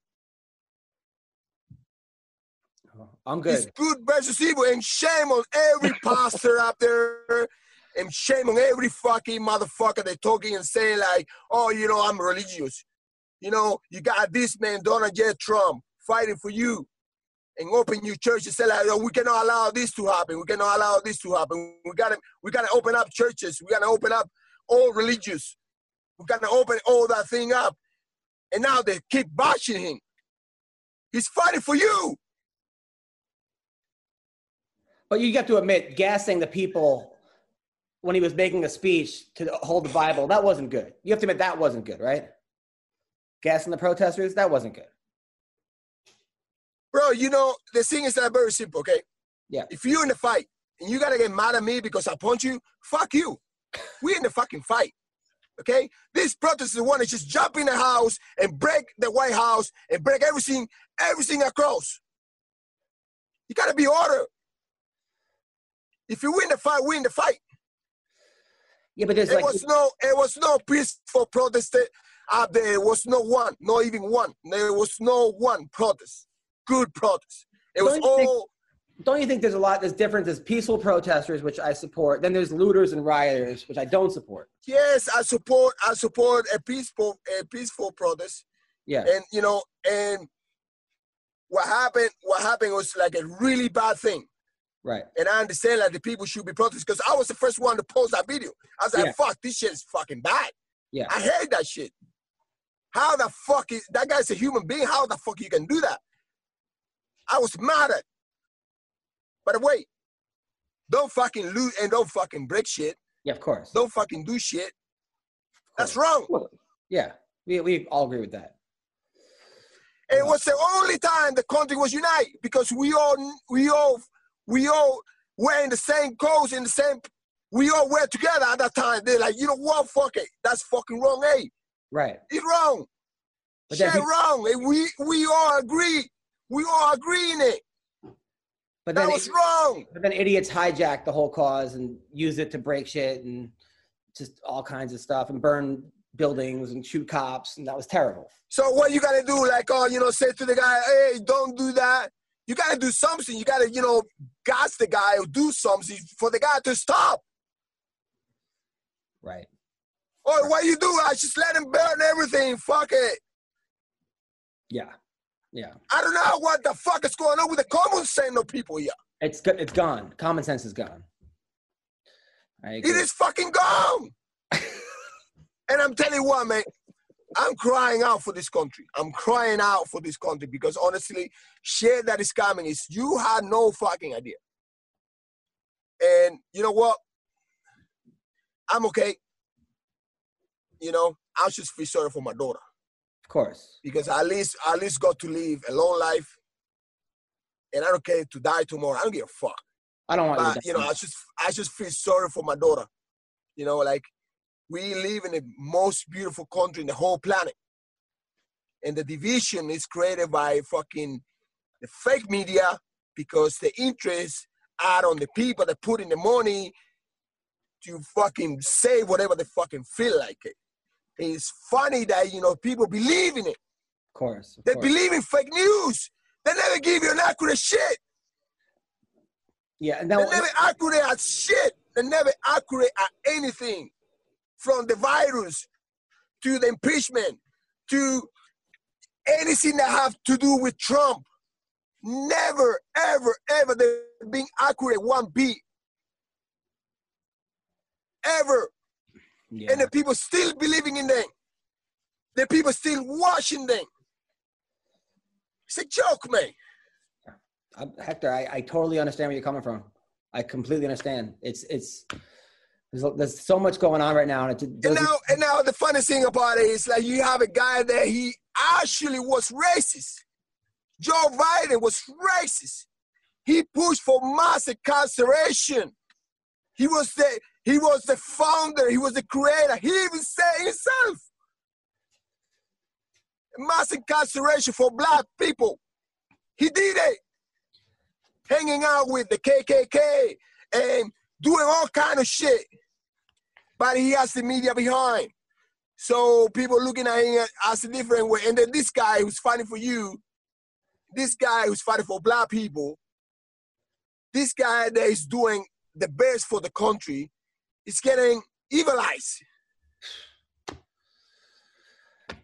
I'm It's good. good versus evil, and shame on every pastor out there, and shame on every fucking motherfucker that talking and saying like, "Oh, you know, I'm religious." You know, you got this man, Donald J. Trump, fighting for you, and open your church and say like, "Oh, we cannot allow this to happen. We cannot allow this to happen. We gotta, we gotta open up churches. We gotta open up all religious. We gotta open all that thing up." And now they keep bashing him. He's fighting for you. But you have to admit, gassing the people when he was making a speech to hold the Bible, that wasn't good. You have to admit that wasn't good, right? Gassing the protesters, that wasn't good. Bro, you know, the thing is that very simple, okay? Yeah. If you're in the fight and you gotta get mad at me because I punch you, fuck you. We're in the fucking fight. Okay? These protesters want to just jump in the house and break the White House and break everything, everything across. You gotta be order. If you win the fight, win the fight. Yeah, but there's There like was no, it was no peace for protest out there. Uh, there was no one, not even one. There was no one protest, good protest. It was you think- all. don't you think there's a lot there's difference there's peaceful protesters which i support then there's looters and rioters which i don't support Yes, I support. I support a peaceful, a peaceful protest, yeah and you know, and what happened? What happened was like a really bad thing. Right And I understand like the people should be protesting because I was the first one to post that video. I was like, Yeah. "Fuck, this shit is fucking bad." Yeah. I hate that shit. How the fuck is that guy's a human being? How the fuck you can do that? I was mad at. But wait, don't fucking loot and don't fucking break shit. yeah of course Don't fucking do shit. That's wrong. Yeah we, we all agree with that It was the only time the country was united because we all, we all, we all wearing the same clothes in the same. We all were together at that time. They're like, you know what? Fuck it. That's fucking wrong. Hey, Right. It's wrong. But Shit wrong. We we all agree. We all agree in it. But That then, was wrong. but then idiots hijack the whole cause and use it to break shit and just all kinds of stuff and burn buildings and shoot cops and that was terrible. So what you gotta do? Like, oh, you know, say to the guy, hey, don't do that. You gotta do something. You gotta, you know, gas the guy or do something for the guy to stop. Right. Or what you do? I just let him burn everything. Fuck it. Yeah. Yeah. I don't know what the fuck is going on with the common sense of people here. It's it's gone. Common sense is gone. It is fucking gone. and I'm telling you what, man, I'm crying out for this country. I'm crying out for this country because honestly, shit that is coming is you had no fucking idea. And you know what? I'm okay. You know, I just feel sorry for my daughter Of course. because at least at least got to live a long life. And I don't care to die tomorrow. I don't give a fuck. I don't want you But to you know, I just I just feel sorry for my daughter. You know, like we live in the most beautiful country in the whole planet. And the division is created by fucking the fake media because the interests are on the people that put in the money to fucking say whatever they fucking feel like it. It's funny that you know people believe in it. of course. Of They course. believe in fake news. They never give you an accurate shit. yeah, and They're never accurate at shit. They're never accurate at anything. From the virus to the impeachment to anything that have to do with Trump. Never, ever, ever they're being accurate one beat. Ever. yeah. And the people still believing in them. The people still watching them. It's a joke, man. Hector, I, I totally understand where you're coming from. I completely understand. It's it's there's, there's so much going on right now, and it And now, and now the funny thing about it is like you have a guy that he actually was racist. Joe Biden was racist. He pushed for mass incarceration. He was the he was the founder. He was the creator. He even said himself, mass incarceration for black people. He did it, hanging out with the KKK and doing all kind of shit but he has the media behind. So people looking at him as a different way. And then this guy who's fighting for you, this guy who's fighting for black people, this guy that is doing the best for the country is getting evilized.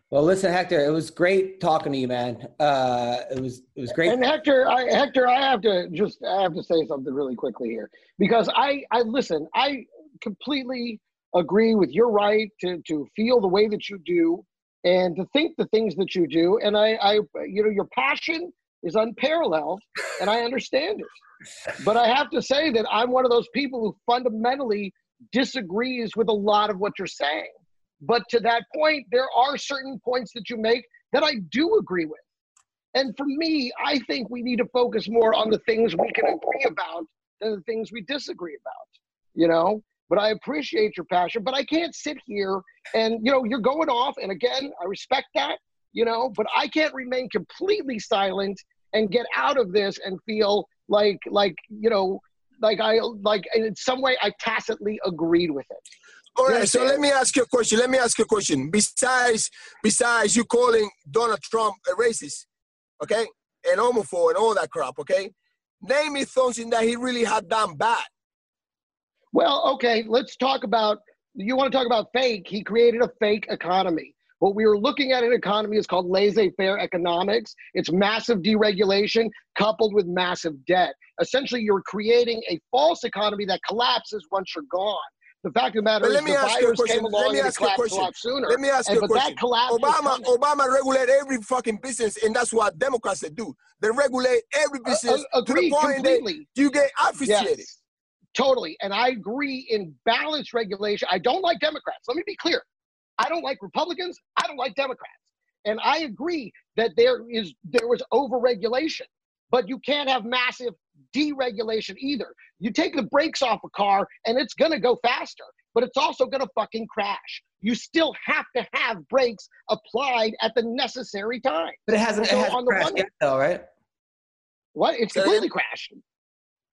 Well, listen, Hector, it was great talking to you, man. Uh, it was it was great. And Hector, I, Hector, I have to just I have to say something really quickly here because I I listen. I completely agree with your right to to feel the way that you do and to think the things that you do. And I I you know your passion is unparalleled, and I understand it. But I have to say that I'm one of those people who fundamentally disagrees with a lot of what you're saying. But to that point, there are certain points that you make that I do agree with. And for me, I think we need to focus more on the things we can agree about than the things we disagree about, you know? But I appreciate your passion, but I can't sit here and, you know, you're going off. And again, I respect that, you know, but I can't remain completely silent and get out of this and feel like, like, you know, like I, like in some way I tacitly agreed with it. All right, so let me ask you a question. Let me ask you a question. Besides, besides you calling Donald Trump a racist, okay, and homophobe and all that crap, okay, name me something that he really had done bad. Well, okay, let's talk about. You want to talk about fake? He created a fake economy. What we were looking at an economy is called laissez faire economics. It's massive deregulation coupled with massive debt. Essentially, you're creating a false economy that collapses once you're gone. The fact of the matter But is, let me the ask you a virus question. came Let along me and it ask you a collapsed a question. lot sooner. Let me ask And- you a question. collapse Obama. Obama regulate every fucking business, and that's what Democrats do. They regulate every Uh, business uh, to the point that you get asphyxiated. Yes, totally. And I agree in balanced regulation. I don't like Democrats. Let me be clear. I don't like Republicans. I don't like Democrats. And I agree that there is there was overregulation, but you can't have massive deregulation either. You take the brakes off a car and it's going to go faster, but it's also going to fucking crash. You still have to have brakes applied at the necessary time. But it hasn't, So it hasn't on the crashed one- yet, though, right? What? It's Say it completely crashed.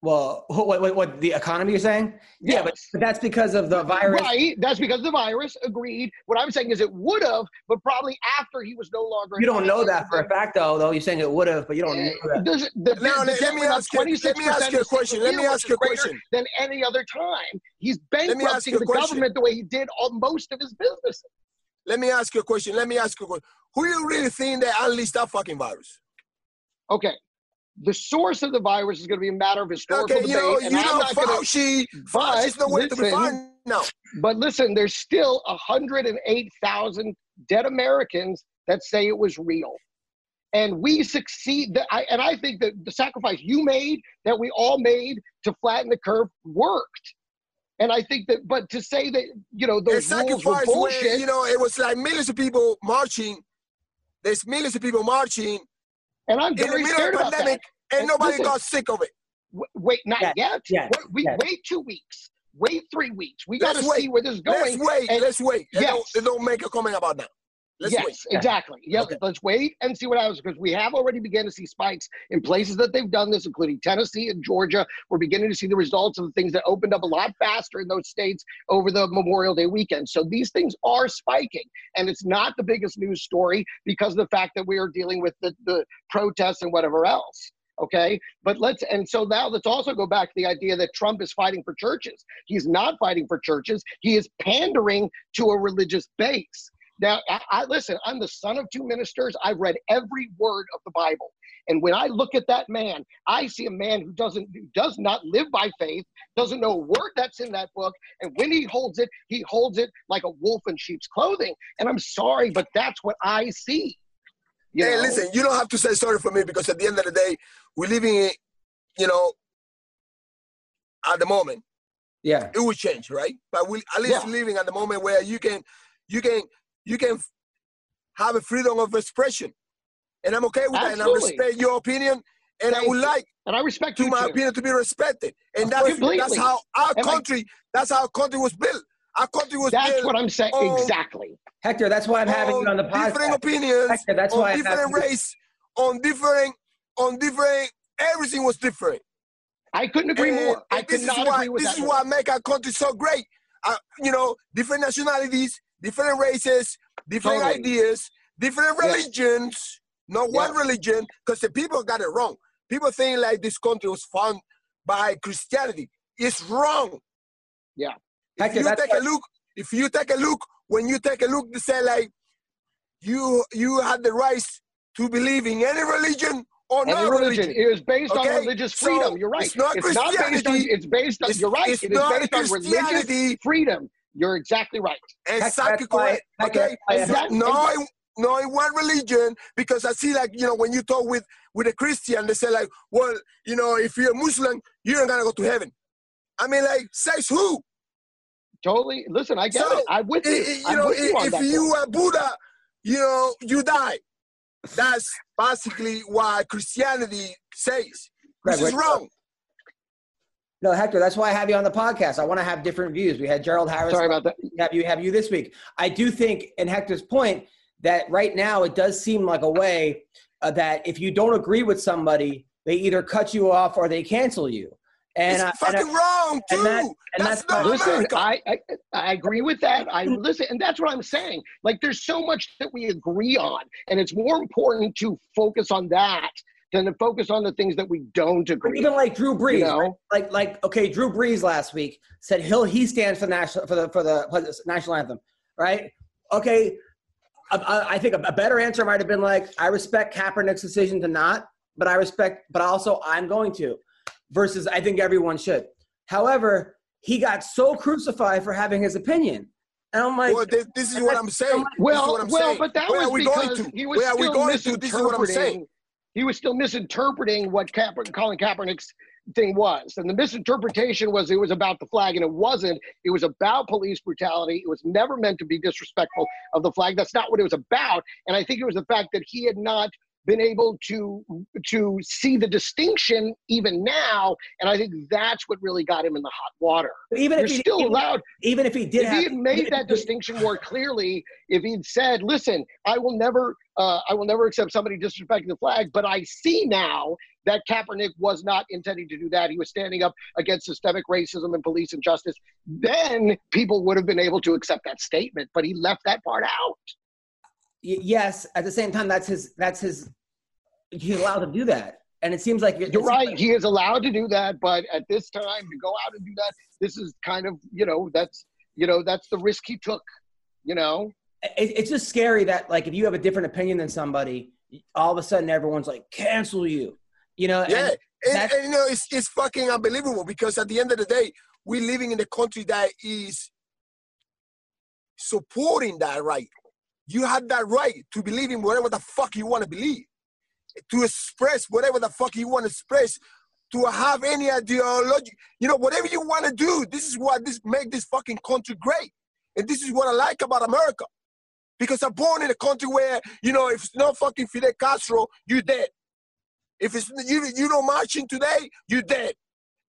Well, what, what, what the economy you're saying? Yeah, but, but that's because of the virus. Right. That's because of the virus. Agreed. What I'm saying is it would have, but probably after he was no longer. You don't know that for a fact, though. Though you're saying it would have, but you don't eh, know that. Does, the, Now, the let- let me ask you- let me ask you a question. Let me ask you a is greater question. Than any other time. He's me bankrupting the question. government the way he did on most of his businesses. Let me ask you a question. Let me ask you a question. Who you really think that unleashed that fucking virus? Okay. The source of the virus is going to be a matter of historical Okay, you debate. know, and you I'm know, not gonna, Fauci, but Fauci's nowhere to be listen. But listen, there's still 108,000 dead Americans that say it was real. And we succeed. that- I- And I think that the sacrifice you made, that we all made to flatten the curve, worked. And I think that, but to say that, you know, The those rules were bullshit. you know, it was like millions of people marching. There's millions of people marching and I'm in the middle scared of the about that. pandemic, and And nobody listen, got sick of it. W- Wait, not Yes, yet. yes, Wait, we, yes. wait two weeks. Wait three weeks. We got to see where this is going. Let's wait. and- let's wait. And Yes. don't, and don't make a comment about that. Let's yes, wait. exactly. Yep. Okay. Let's wait and see what happens because we have already begun to see spikes in places that they've done this, including Tennessee and Georgia. We're beginning to see the results of the things that opened up a lot faster in those states over the Memorial Day weekend. So these things are spiking, and it's not the biggest news story because of the fact that we are dealing with the, the protests and whatever else. Okay, but let's and so now let's also go back to the idea that Trump is fighting for churches. He's not fighting for churches. He is pandering to a religious base. Now, I, I listen. I'm the son of two ministers. I've read every word of the Bible, and when I look at that man, I see a man who doesn't who does not live by faith, doesn't know a word that's in that book, and when he holds it, he holds it like a wolf in sheep's clothing. And I'm sorry, but that's what I see. You hey, know? listen, you don't have to say sorry for me because at the end of the day, we're living in, you know, at the moment, Yeah. it will change, right? But we at least Yeah. living at the moment where you can, you can, you can have a freedom of expression, and I'm okay with that, and I respect your opinion, and I would you. like and I respect to my too. opinion to be respected, and that's course, that's how our And I- country, that's how our country was built. Our country was That's built what I'm saying. on- exactly. Hector, that's why I'm having you on the podcast. different opinions, Hector, that's on why I'm different race, on different, on different. Everything was different. I couldn't agree And- more. I could this not is why, agree with This is more. what make our country so great. Uh, you know, different nationalities, different races, different Totally. ideas, different Yeah. religions. Not one religion, because the people got it wrong. People think like this country was found by Christianity. It's wrong. Yeah. If you take a look, if you take a look, when you take a look, they say like, you you have the rights to believe in any religion or Any no religion. It is based Okay? on religious So, freedom. You're right. it's not based on. It's based on. It's- you're right. it's It is not based on religious Christianity. freedom. You're exactly right. Exactly correct. Okay. I- It's not- and no, in, no, in one religion, because I see like you know when you talk with with a Christian, they say like, well, you know, if you're a Muslim, you're not gonna go to heaven. I mean, like, says who? Totally. Listen, I get So, it. I'm with I- you. I- you I'm know, you if you point. are Buddha, you know, you die. That's basically what Christianity says, which Greg, is what- wrong. No, Hector, that's why I have you on the podcast. I want to have different views. We had Gerald Harris. Sorry about that. have you have you this week. I do think, in Hector's point, that right now it does seem like a way uh, that if you don't agree with somebody, they either cut you off or they cancel you. And, it's I- and I- fucking wrong too. and that- and that's, that's not Listen, America. I, I I agree with that. I listen, and that's what I'm saying. Like, there's so much that we agree on, and it's more important to focus on that than to focus on the things that we don't But agree. even like Drew Brees, you know? right? like like okay, Drew Brees last week said he'll he stands for the national for the for the national anthem, right? Okay, I- I, I think a, a better answer might have been like I respect Kaepernick's decision to not, but I respect, but also I'm going to, versus I think everyone should. However, he got so crucified for having his opinion, and I'm like, well, this, this is what I'm saying. this is Well, what I'm well, saying. but that Where was are we because going to? he was Where are we still going to? This is what I'm saying. misinterpreting. He was still misinterpreting what Kaeper, Colin Kaepernick's thing was, and the misinterpretation was it was about the flag, and it wasn't. It was about police brutality. It was never meant to be disrespectful of the flag. That's not what it was about. And I think it was the fact that he had not been able to to see the distinction even now, and I think that's what really got him in the hot water. Even You're if he still even, allowed. even if he did If have, he had made that distinction more clearly, if he'd said, "Listen, I will never, uh, I will never accept somebody disrespecting the flag," but I see now that Kaepernick was not intending to do that. He was standing up against systemic racism and police injustice. Then people would have been able to accept that statement, but he left that part out. Y- yes at the same time that's his that's his he's allowed to do that and it seems like it You're right. like- He is allowed to do that, but at this time to go out and do that, this is kind of you know that's you know that's the risk he took. You know, it, it's just scary that like if you have a different opinion than somebody all of a sudden everyone's like cancel you you know Yeah, and and, and, you know it's it's fucking unbelievable because at the end of the day, we're living in a country that is supporting that right. You have that right to believe in whatever the fuck you want to believe, to express whatever the fuck you want to express, to have any ideology. You know, whatever you want to do. This is what this make this fucking country great, and this is what I like about America. Because I'm born in a country where you know if it's not fucking Fidel Castro, you're dead. If it's you, you don't marching today, you're dead.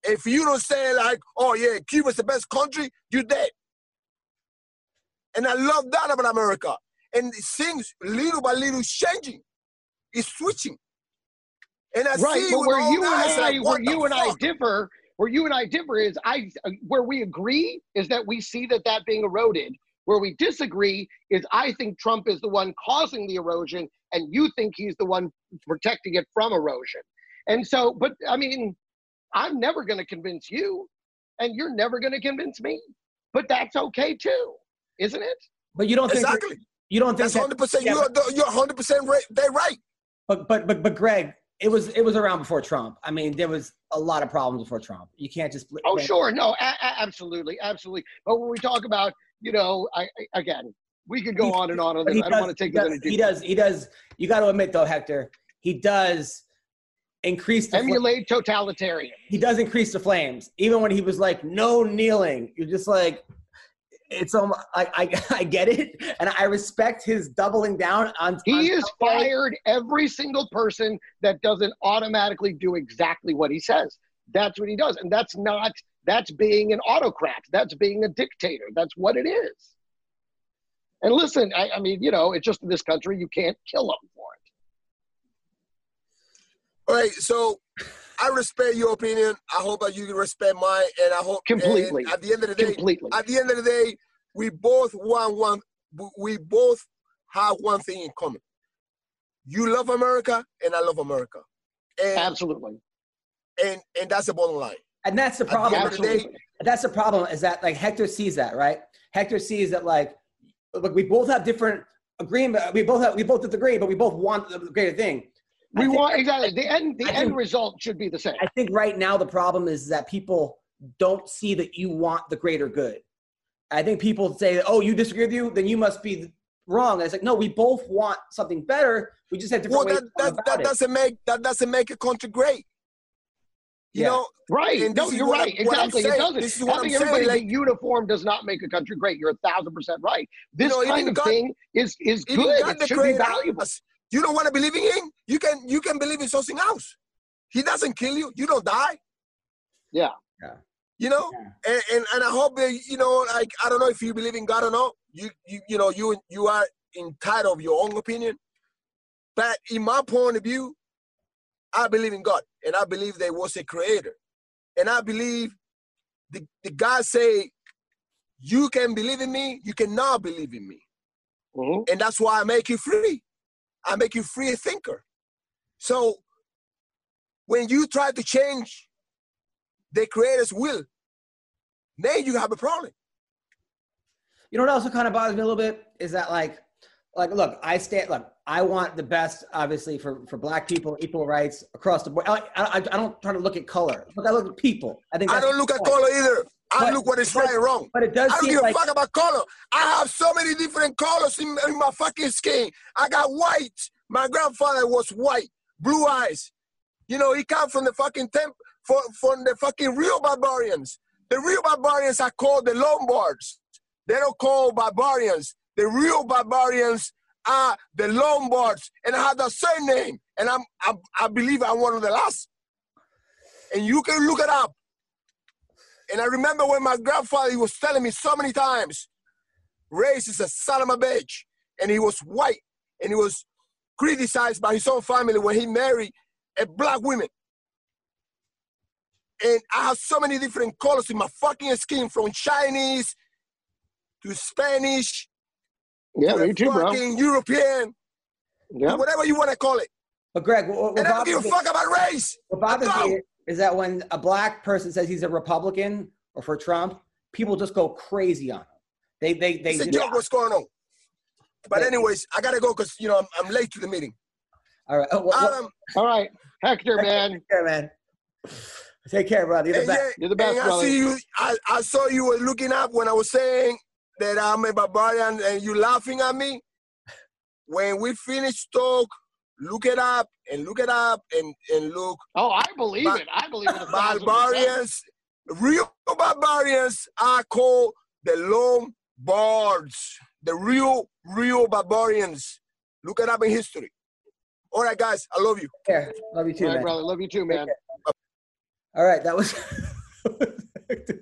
If you don't say like, oh yeah, Cuba's the best country, you're dead. And I love that about America. And things little by little changing. It's switching. And I right? see But where you and eyes, I, like, where what the you and I differ, where you and I differ is I, where we agree is that we see that that being eroded. Where we disagree is I think Trump is the one causing the erosion, and you think he's the one protecting it from erosion. And so, but I mean, I'm never going to convince you, and you're never going to convince me. But that's okay too, isn't it? but you don't think Exactly. You don't think That's hundred percent. You're you're hundred percent right. They're right. but but but but greg it was it was around before trump i mean there was a lot of problems before trump you can't just Oh, sure. No, a- a- absolutely. Absolutely. But when we talk about, you know, I, I again, we could go He- on and on on this. I don't want to take does, he does he does you got to admit though hector he does increase the fl- totalitarian. he does increase the flames even when he was like no kneeling you're just like it's almost I, I I get it, and I respect his doubling down on. He on has fired every single person that doesn't automatically do exactly what he says. That's what he does. And that's not, that's being an autocrat. That's being a dictator. That's what it is. And listen, I, I mean, you know, it's just in this country, you can't kill them. All right. So I respect your opinion. I hope that you can respect mine, and I hope Completely. at the end of the day, Completely. at the end of the day, we both want one. We both have one thing in common. You love America, and I love America, and Absolutely. and and that's the bottom line. and that's the At the problem. end of the day, that's the problem is that like Hector sees that right. Hector sees that like, look, we both have different agreement. We both have we both disagree, but we both want the greater thing. I We think- want, exactly. The end, the I end think- result should be the same. I think right now the problem is that people don't see that you want the greater good. I think people say, "Oh, you disagree with you, then you must be wrong." And it's like, no, we both want something better. We just have different well, ways. that of going that, about that it. doesn't make that doesn't make a country great. You Yeah. know, Right. And No, you're right. I'm- what I'm exactly. It doesn't. This is what Having I'm saying, everybody like- uniform does not make a country great. You're a thousand percent right. This know, kind of God- thing is is good. God It should be valuable. us. You don't want to believe in him. You can you can believe in something else. He doesn't kill you. You don't die. Yeah. Yeah. You know, and, and and I hope that you know, like I don't know if you believe in God or not. You you you know you you are entitled of your own opinion. But in my point of view, I believe in God, and I believe there was a creator, and I believe the the God say, you can believe in me, you cannot believe in me Mhm. and that's why I make you free. I make you free thinker. So when you try to change the creator's will, then you have a problem. You know what also kind of bothers me a little bit is that like, like look, I stand look. I want the best, obviously, for for Black people, equal rights across the board. I, I, I don't try to look at color. Look, I look at people. I think I don't look at color either. I But- look what is right and wrong. But it does I don't give like a fuck about color. I have so many different colors in, in my fucking skin. I got white. My grandfather was white, blue eyes. You know, he come from the fucking temp, from, from the fucking real barbarians. The real barbarians are called the Lombards. They don't call barbarians. The real barbarians are the Lombards, and I have the surname, and I'm I, I believe I'm one of the last. And you can look it up. And I remember when my grandfather he was telling me so many times, race is a son of a bitch, and he was white, and he was criticized by his own family when he married a black woman. And I have so many different colors in my fucking skin, from Chinese to Spanish, Yeah, to me too, bro. fucking European, Yeah. whatever you want to call it. But Greg, what, what And I don't give a fuck about race. what bothers me don't. Is that when a black person says he's a Republican or for Trump, people just go crazy on him. They they they. It's a you know- joke what's going on. But Yeah. anyways, I gotta go because you know I'm, I'm late to the meeting. all right. Oh, what, what, Adam, All right, Hector, man. take care, man. Take care, brother. You're the best. yeah, You're the best, and I see you. I, I saw you were looking up when I was saying that I'm a barbarian, and you laughing at me. When we finish talk, look it up and look it up and and look. Oh, I believe Ba- it. I believe it. a thousand percent. Barbarians, real barbarians are called the Lombards. The real, real barbarians. Look it up in history. All right, guys, I love you. Yeah. Love you too, All right, man. brother. Love you too, man. All right, that was.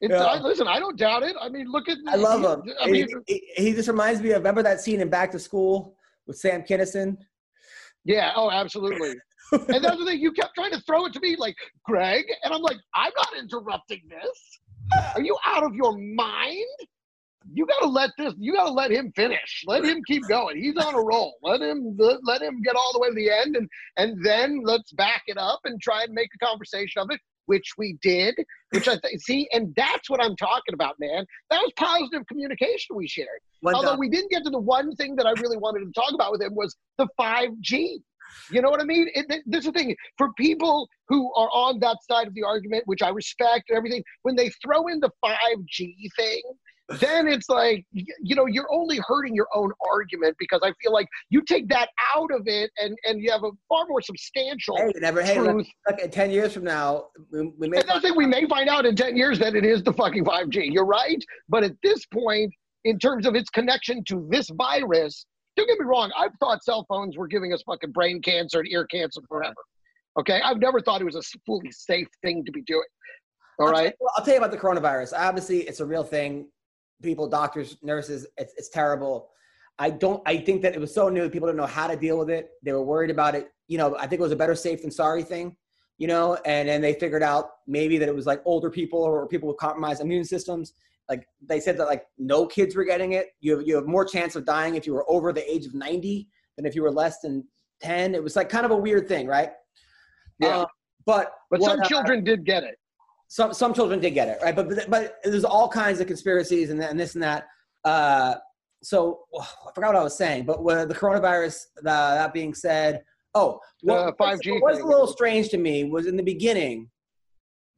Yeah. I, listen, I don't doubt it. I mean, look at. I love him. I mean, he, just reminds me of remember that scene in Back to School with Sam Kinison. yeah. Oh, absolutely. and that's the thing. You kept trying to throw it to me, like Greg, and I'm like, I'm not interrupting this. Are you out of your mind? You got to let this. You got to let him finish. Let him keep going. He's on a roll. Let him. Let, let him get all the way to the end, and and then let's back it up and try and make a conversation of it, which we did. Which I th- see, and that's what I'm talking about, man. That was positive communication we shared. Although we didn't get to the one thing that I really wanted to talk about with him was the 5G. You know what I mean? It, th- this is the thing for people who are on that side of the argument, which I respect and everything. When they throw in the 5G thing, then it's like you know you're only hurting your own argument because I feel like you take that out of it and and you have a far more substantial hey, never. Hey, look, truth. look, in ten years from now, we, we may. Think we may find out in 10 years that it is the fucking 5G. You're right. But at this point, in terms of its connection to this virus, don't get me wrong, I've thought cell phones were giving us fucking brain cancer and ear cancer forever. Okay? I've never thought it was a fully safe thing to be doing. All I'll tell you- I'll tell you about the coronavirus. Obviously, it's a real thing. People, doctors, nurses, it's, it's terrible. I don't. I think that it was so new. People didn't know how to deal with it. They were worried about it. You know, I think it was a better safe than sorry thing. You know, and then they figured out maybe that it was like older people or people with compromised immune systems. Like they said that like no kids were getting it. You have you have more chance of dying if you were over the age of ninety than if you were less than ten. It was like kind of a weird thing, right? Yeah. Uh, but But some children did get it. Some some children did get it right? But but, but there's all kinds of conspiracies and, and this and that. Uh so i forgot what i was saying but with the coronavirus uh, that being said oh The what, 5G what was a little strange to me was in the beginning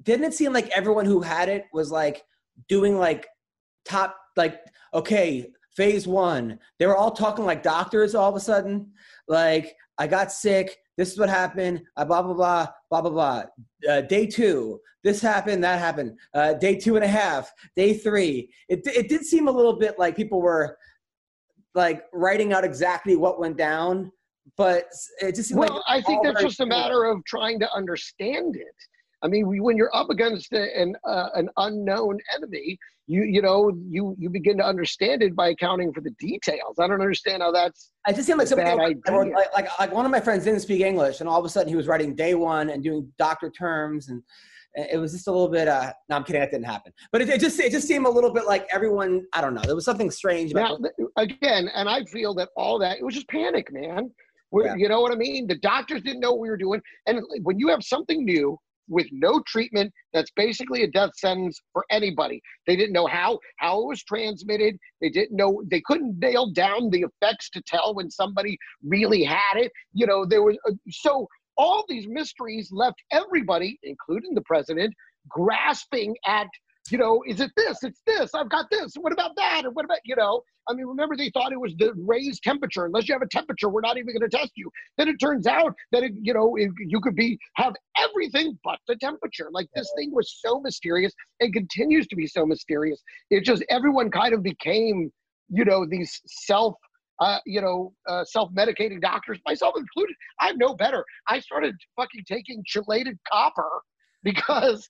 didn't it seem like everyone who had it was like doing like top like okay phase one they were all talking like doctors all of a sudden? Like i got sick this is what happened uh, blah blah blah blah blah blah uh, day two this happened that happened. Uh, day two and a half day three. It, it did seem a little bit like people were like writing out exactly what went down but it just seemed Well, like I think that's just a matter of trying to understand it. I mean, when you're up against an uh, an unknown enemy, you you know you you begin to understand it by accounting for the details. I don't understand how that's I just seemed like somebody bad like, like, like one of my friends didn't speak English, and all of a sudden he was writing day one and doing doctor terms, and it was just a little bit. Uh, no, I'm kidding. That didn't happen. But it, it just it just seemed a little bit like everyone. I don't know. There was something strange now about. th- again. And I feel that all that it was just panic, man. Yeah. You know what I mean? The doctors didn't know what we were doing, and when you have something new with no treatment, that's basically a death sentence for anybody. They didn't know how how it was transmitted. They didn't know they couldn't nail down the effects to tell when somebody really had it. You know, there was uh, so all these mysteries left everybody, including the president, grasping at. You know, is it this? It's this. I've got this. What about that? And what about you know? I mean, remember they thought it was the raised temperature. Unless you have a temperature, we're not even going to test you. Then it turns out that it, you know it, you could be have everything but the temperature. Like this thing was so mysterious and continues to be so mysterious. It just everyone kind of became you know, these self, uh, you know, uh, self-medicating doctors, myself included. I'm no better. I started fucking taking chelated copper because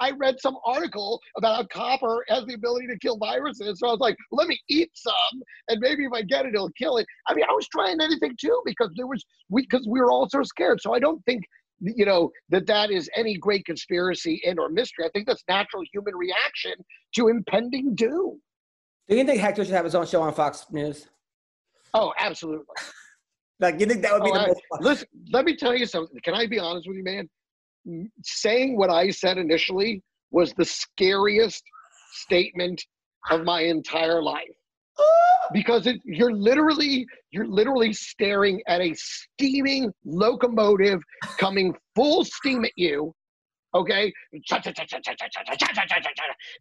I read some article about how copper has the ability to kill viruses. So I was like, let me eat some, and maybe if I get it, it'll kill it. I mean, I was trying anything too because there was we because we were all so scared. So I don't think you know that that is any great conspiracy and or mystery. I think that's natural human reaction to impending doom. Do you think Hector should have his own show on Fox News? Oh, absolutely. like you think that would be oh, the I, most fun? Listen, let me tell you something. Can I be honest with you, man? Saying what I said initially was the scariest statement of my entire life. Because it, you're literally you're literally staring at a steaming locomotive coming full steam at you okay?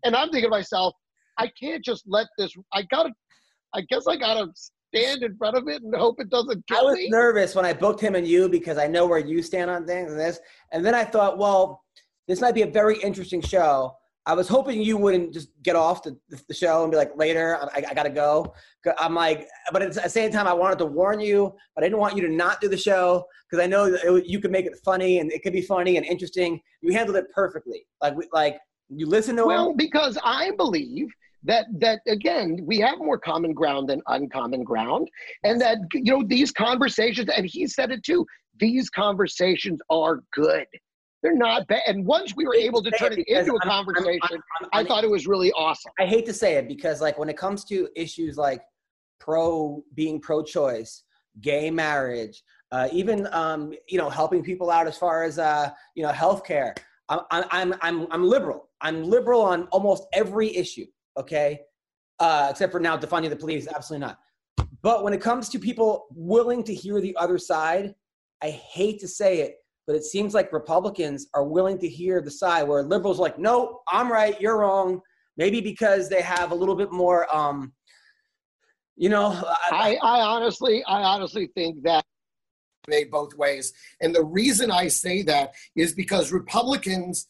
And i'm thinking to myself i can't just let this i gotta i guess i gotta stand in front of it and hope it doesn't kill I was me nervous when I booked him and you because I know where you stand on things and this. And then I thought, well, this might be a very interesting show. I was hoping you wouldn't just get off the, the show and be like, later, I, I got to go. I'm like, but at the same time, I wanted to warn you, but I didn't want you to not do the show because I know it, you could make it funny and it could be funny and interesting. You handled it perfectly. Like, like you listen to well, him. because I believe that that again we have more common ground than uncommon ground. And that you know these conversations and he said it too these conversations are good. They're not bad. And once we were able to turn it into a conversation I'm, I'm, I'm, i thought it was really awesome. I hate to say it because like when it comes to issues like pro being pro-choice gay marriage uh, even um, you know helping people out as far as uh, you know healthcare I'm, I'm, I'm, I'm liberal. I'm liberal on almost every issue okay? Uh, except for now defunding the police, absolutely not. But when it comes to people willing to hear the other side, I hate to say it, but it seems like Republicans are willing to hear the side where liberals are like, no, I'm right, you're wrong. Maybe because they have a little bit more, um, you know. I, I honestly, I honestly think that made both ways, and the reason I say that is because Republicans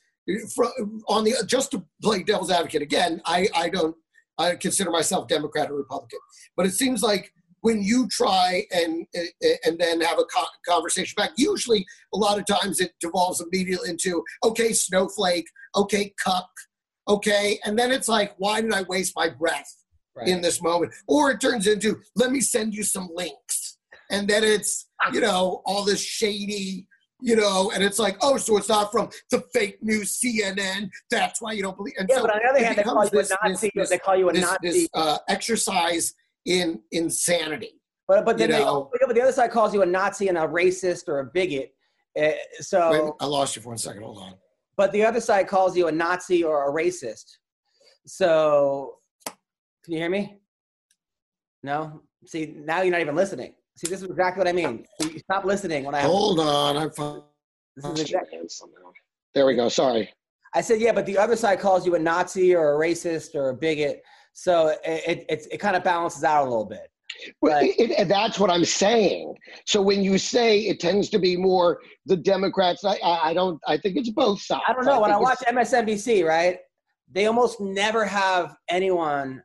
on the just to play devil's advocate again, I I don't I consider myself Democrat or Republican, but it seems like when you try and and then have a conversation back, usually a lot of times it devolves immediately into okay snowflake, okay cuck, okay, and then it's like why did I waste my breath right. in this moment? Or it turns into let me send you some links, and then it's you know all this shady you know, and it's like, oh, so it's not from the fake news CNN. That's why you don't believe. And yeah, so but on the other hand, they call you this, a Nazi. This, they call you a this, Nazi. This, uh, exercise in insanity. But but then they, but the other side calls you a Nazi and a racist or a bigot. Uh, so Wait, I lost you for one second. Hold on. But the other side calls you a Nazi or a racist. So, can you hear me? No. See, now you're not even listening. See, this is exactly what I mean. You stop listening when I hold on. I'm fine. This is Exactly, there we go. Sorry. I said, yeah, but the other side calls you a Nazi or a racist or a bigot, so it it, it, kind of balances out a little bit. Well, it, it, that's what I'm saying. So when you say it tends to be more the Democrats, I, I, I don't. I think it's both sides. I don't know. I when I watch MSNBC, right, they almost never have anyone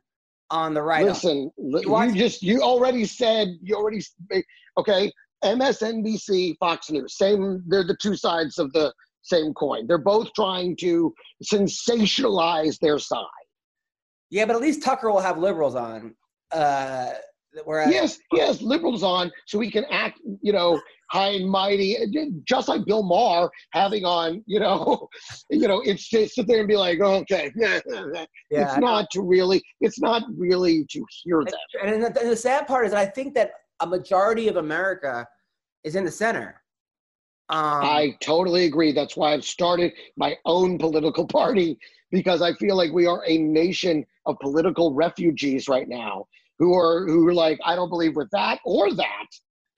on the right. Listen, you, you just you already said you already okay. MSNBC, Fox News, same. They're the two sides of the same coin. They're both trying to sensationalize their side. Yeah, but at least Tucker will have liberals on. Uh, whereas, yes, yes, liberals on, so we can act, you know, high and mighty, just like Bill Maher having on, you know, you know, it's to sit there and be like, oh, okay, yeah, it's not to really, it's not really to hear that. And, and, the, and the sad part is, I think that a majority of America is in the center. Um, I totally agree. That's why I've started my own political party because I feel like we are a nation of political refugees right now who are who are like, I don't believe with that or that.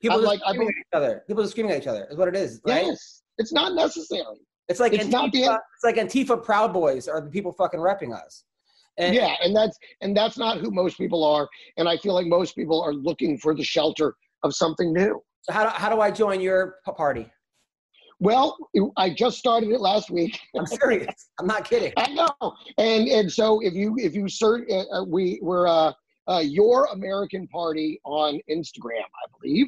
People are like, screaming at each other. People are screaming at each other. Is what it is. Right? Yes, it's not necessary. It's like it's Antifa, not the, it's like Antifa Proud Boys are the people fucking repping us. And, yeah, and that's and that's not who most people are. And I feel like most people are looking for the shelter of something new. So how do, how do I join your party? Well, I just started it last week. I'm serious. I'm not kidding. I know. And and so if you if you search, uh, uh we we're uh, uh, Your American Party on Instagram, I believe.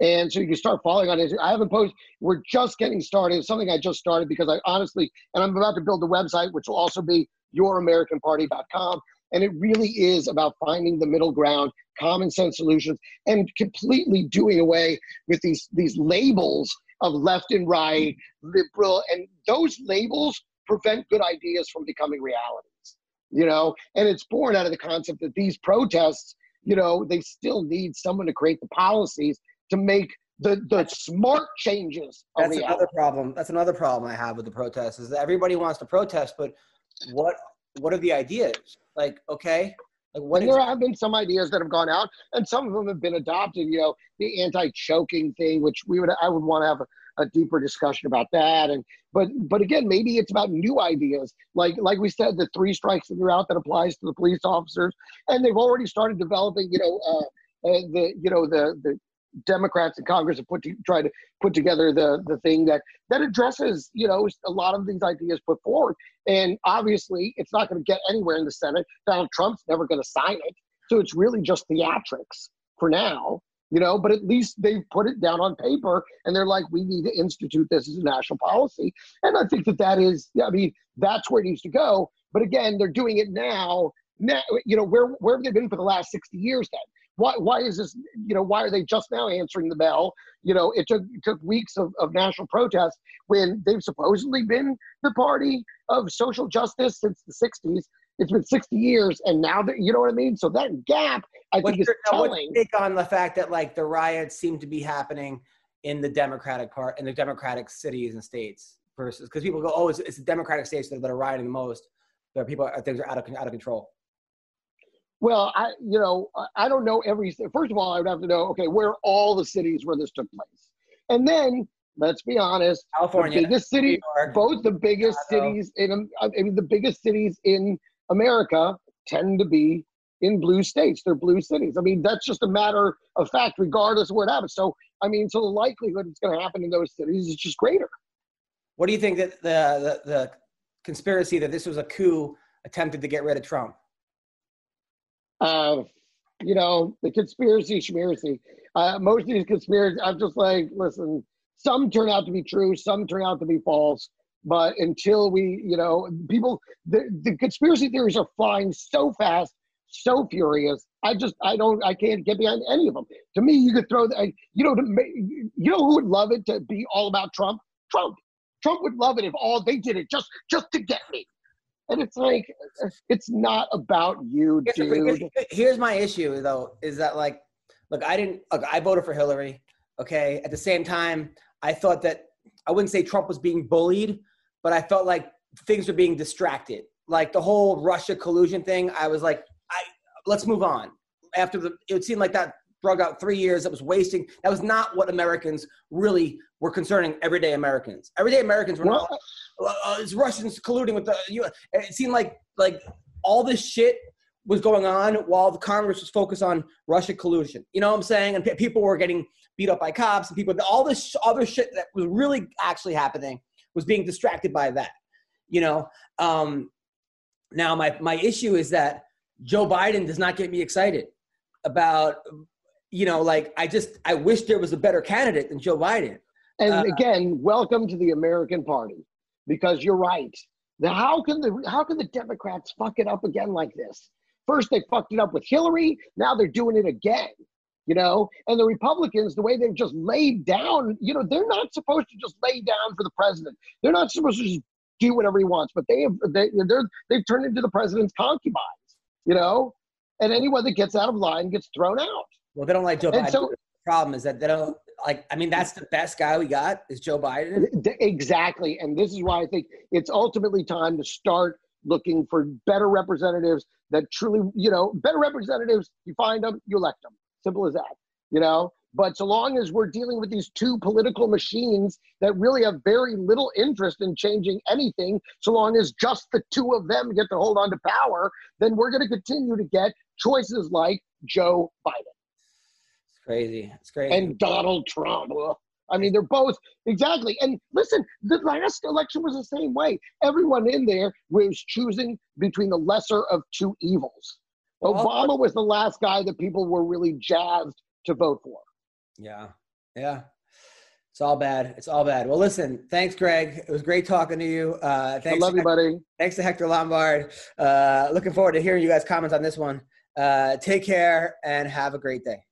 And so you can start following on it. I haven't posted. We're just getting started. It's something I just started because I honestly, and I'm about to build a website, which will also be youramericanparty.com. And it really is about finding the middle ground, common sense solutions, and completely doing away with these these labels of left and right, liberal, and those labels prevent good ideas from becoming realities. You know, and it's born out of the concept that these protests, you know, they still need someone to create the policies to make the the smart changes. That's another problem. That's another problem I have with the protests is that everybody wants to protest, but what what are the ideas? Like, okay, like what? there have been some ideas that have gone out, and some of them have been adopted. You know, the anti-choking thing, which we would I would want to have a, a deeper discussion about that. And but but again, maybe it's about new ideas, like like we said, the three strikes and you're out that applies to the police officers, and they've already started developing. You know, uh, uh, the you know the the Democrats in Congress have put to, try to put together the the thing that that addresses you know a lot of these ideas put forward. And obviously, it's not going to get anywhere in the Senate. Donald Trump's never going to sign it, so it's really just theatrics for now. You know, but at least they've put it down on paper, and they're like, we need to institute this as a national policy. And I think that that is, I mean, that's where it needs to go. But again, they're doing it now. Now, you know, where where have they been for the last sixty years? Then why, why is this, you know, why are they just now answering the bell? You know, it took, it took weeks of, of national protest when they've supposedly been the party of social justice since the 60s. It's been 60 years, and now that you know what I mean. So that gap, I what's think, your, is telling. take on the fact that like the riots seem to be happening in the Democratic part in the Democratic cities and states versus because people go, oh, it's, it's the Democratic states that, that are rioting the most. There are people things are out of out of control. Well, I you know I don't know every. First of all, I would have to know okay where all the cities where this took place, and then let's be honest, California, the biggest city, both the biggest cities in um, I mean the biggest cities in America tend to be in blue states. They're blue cities. I mean that's just a matter of fact, regardless of where it happens. So I mean, so the likelihood it's going to happen in those cities is just greater. What do you think that the, the the conspiracy that this was a coup attempted to get rid of Trump? uh, you know, the conspiracy schmiracy. Uh, most of these conspiracies, I'm just like, listen, some turn out to be true, some turn out to be false. But until we, you know, people, the, the conspiracy theories are flying so fast, so furious. I just, I don't, I can't get behind any of them. To me, you could throw, the, you know, to, you know who would love it to be all about Trump? Trump. Trump would love it if all they did it just, just to get me. And it's like, it's not about you, dude. Here's, here's my issue, though, is that like, look, I didn't, look, I voted for Hillary. Okay. At the same time, I thought that I wouldn't say Trump was being bullied, but I felt like things were being distracted. Like the whole Russia collusion thing, I was like, I let's move on. After the, it seemed like that drug out three years. That was wasting. That was not what Americans really were concerning everyday Americans. Everyday Americans were not. Uh, uh, it's Russians colluding with the U.S. It seemed like like all this shit was going on while the Congress was focused on Russia collusion. You know what I'm saying? And p- people were getting beat up by cops and people. All this other shit that was really actually happening was being distracted by that. You know. Um, now my my issue is that Joe Biden does not get me excited about you know like I just I wish there was a better candidate than Joe Biden. And uh, again, welcome to the American Party because you're right. Now, how can the how can the Democrats fuck it up again like this? First they fucked it up with Hillary, now they're doing it again. You know, and the Republicans, the way they've just laid down, you know, they're not supposed to just lay down for the president. They're not supposed to just do whatever he wants, but they have they they're they've turned into the president's concubines. You know, and anyone that gets out of line gets thrown out. Well, they don't like Joe Biden. So, the problem is that they don't like I mean that's the best guy we got is Joe Biden. Exactly. And this is why I think it's ultimately time to start looking for better representatives that truly, you know, better representatives, you find them, you elect them. Simple as that. You know, but so long as we're dealing with these two political machines that really have very little interest in changing anything, so long as just the two of them get to hold on to power, then we're going to continue to get choices like Joe Biden It's crazy. It's crazy. And Donald Trump. I mean, they're both exactly. And listen, the last election was the same way. Everyone in there was choosing between the lesser of two evils. Obama was the last guy that people were really jazzed to vote for. Yeah. Yeah. It's all bad. It's all bad. Well, listen, thanks, Greg. It was great talking to you. Uh, thanks, I love you, buddy. Thanks to Hector Lombard. Uh, looking forward to hearing you guys' comments on this one. Uh, take care and have a great day.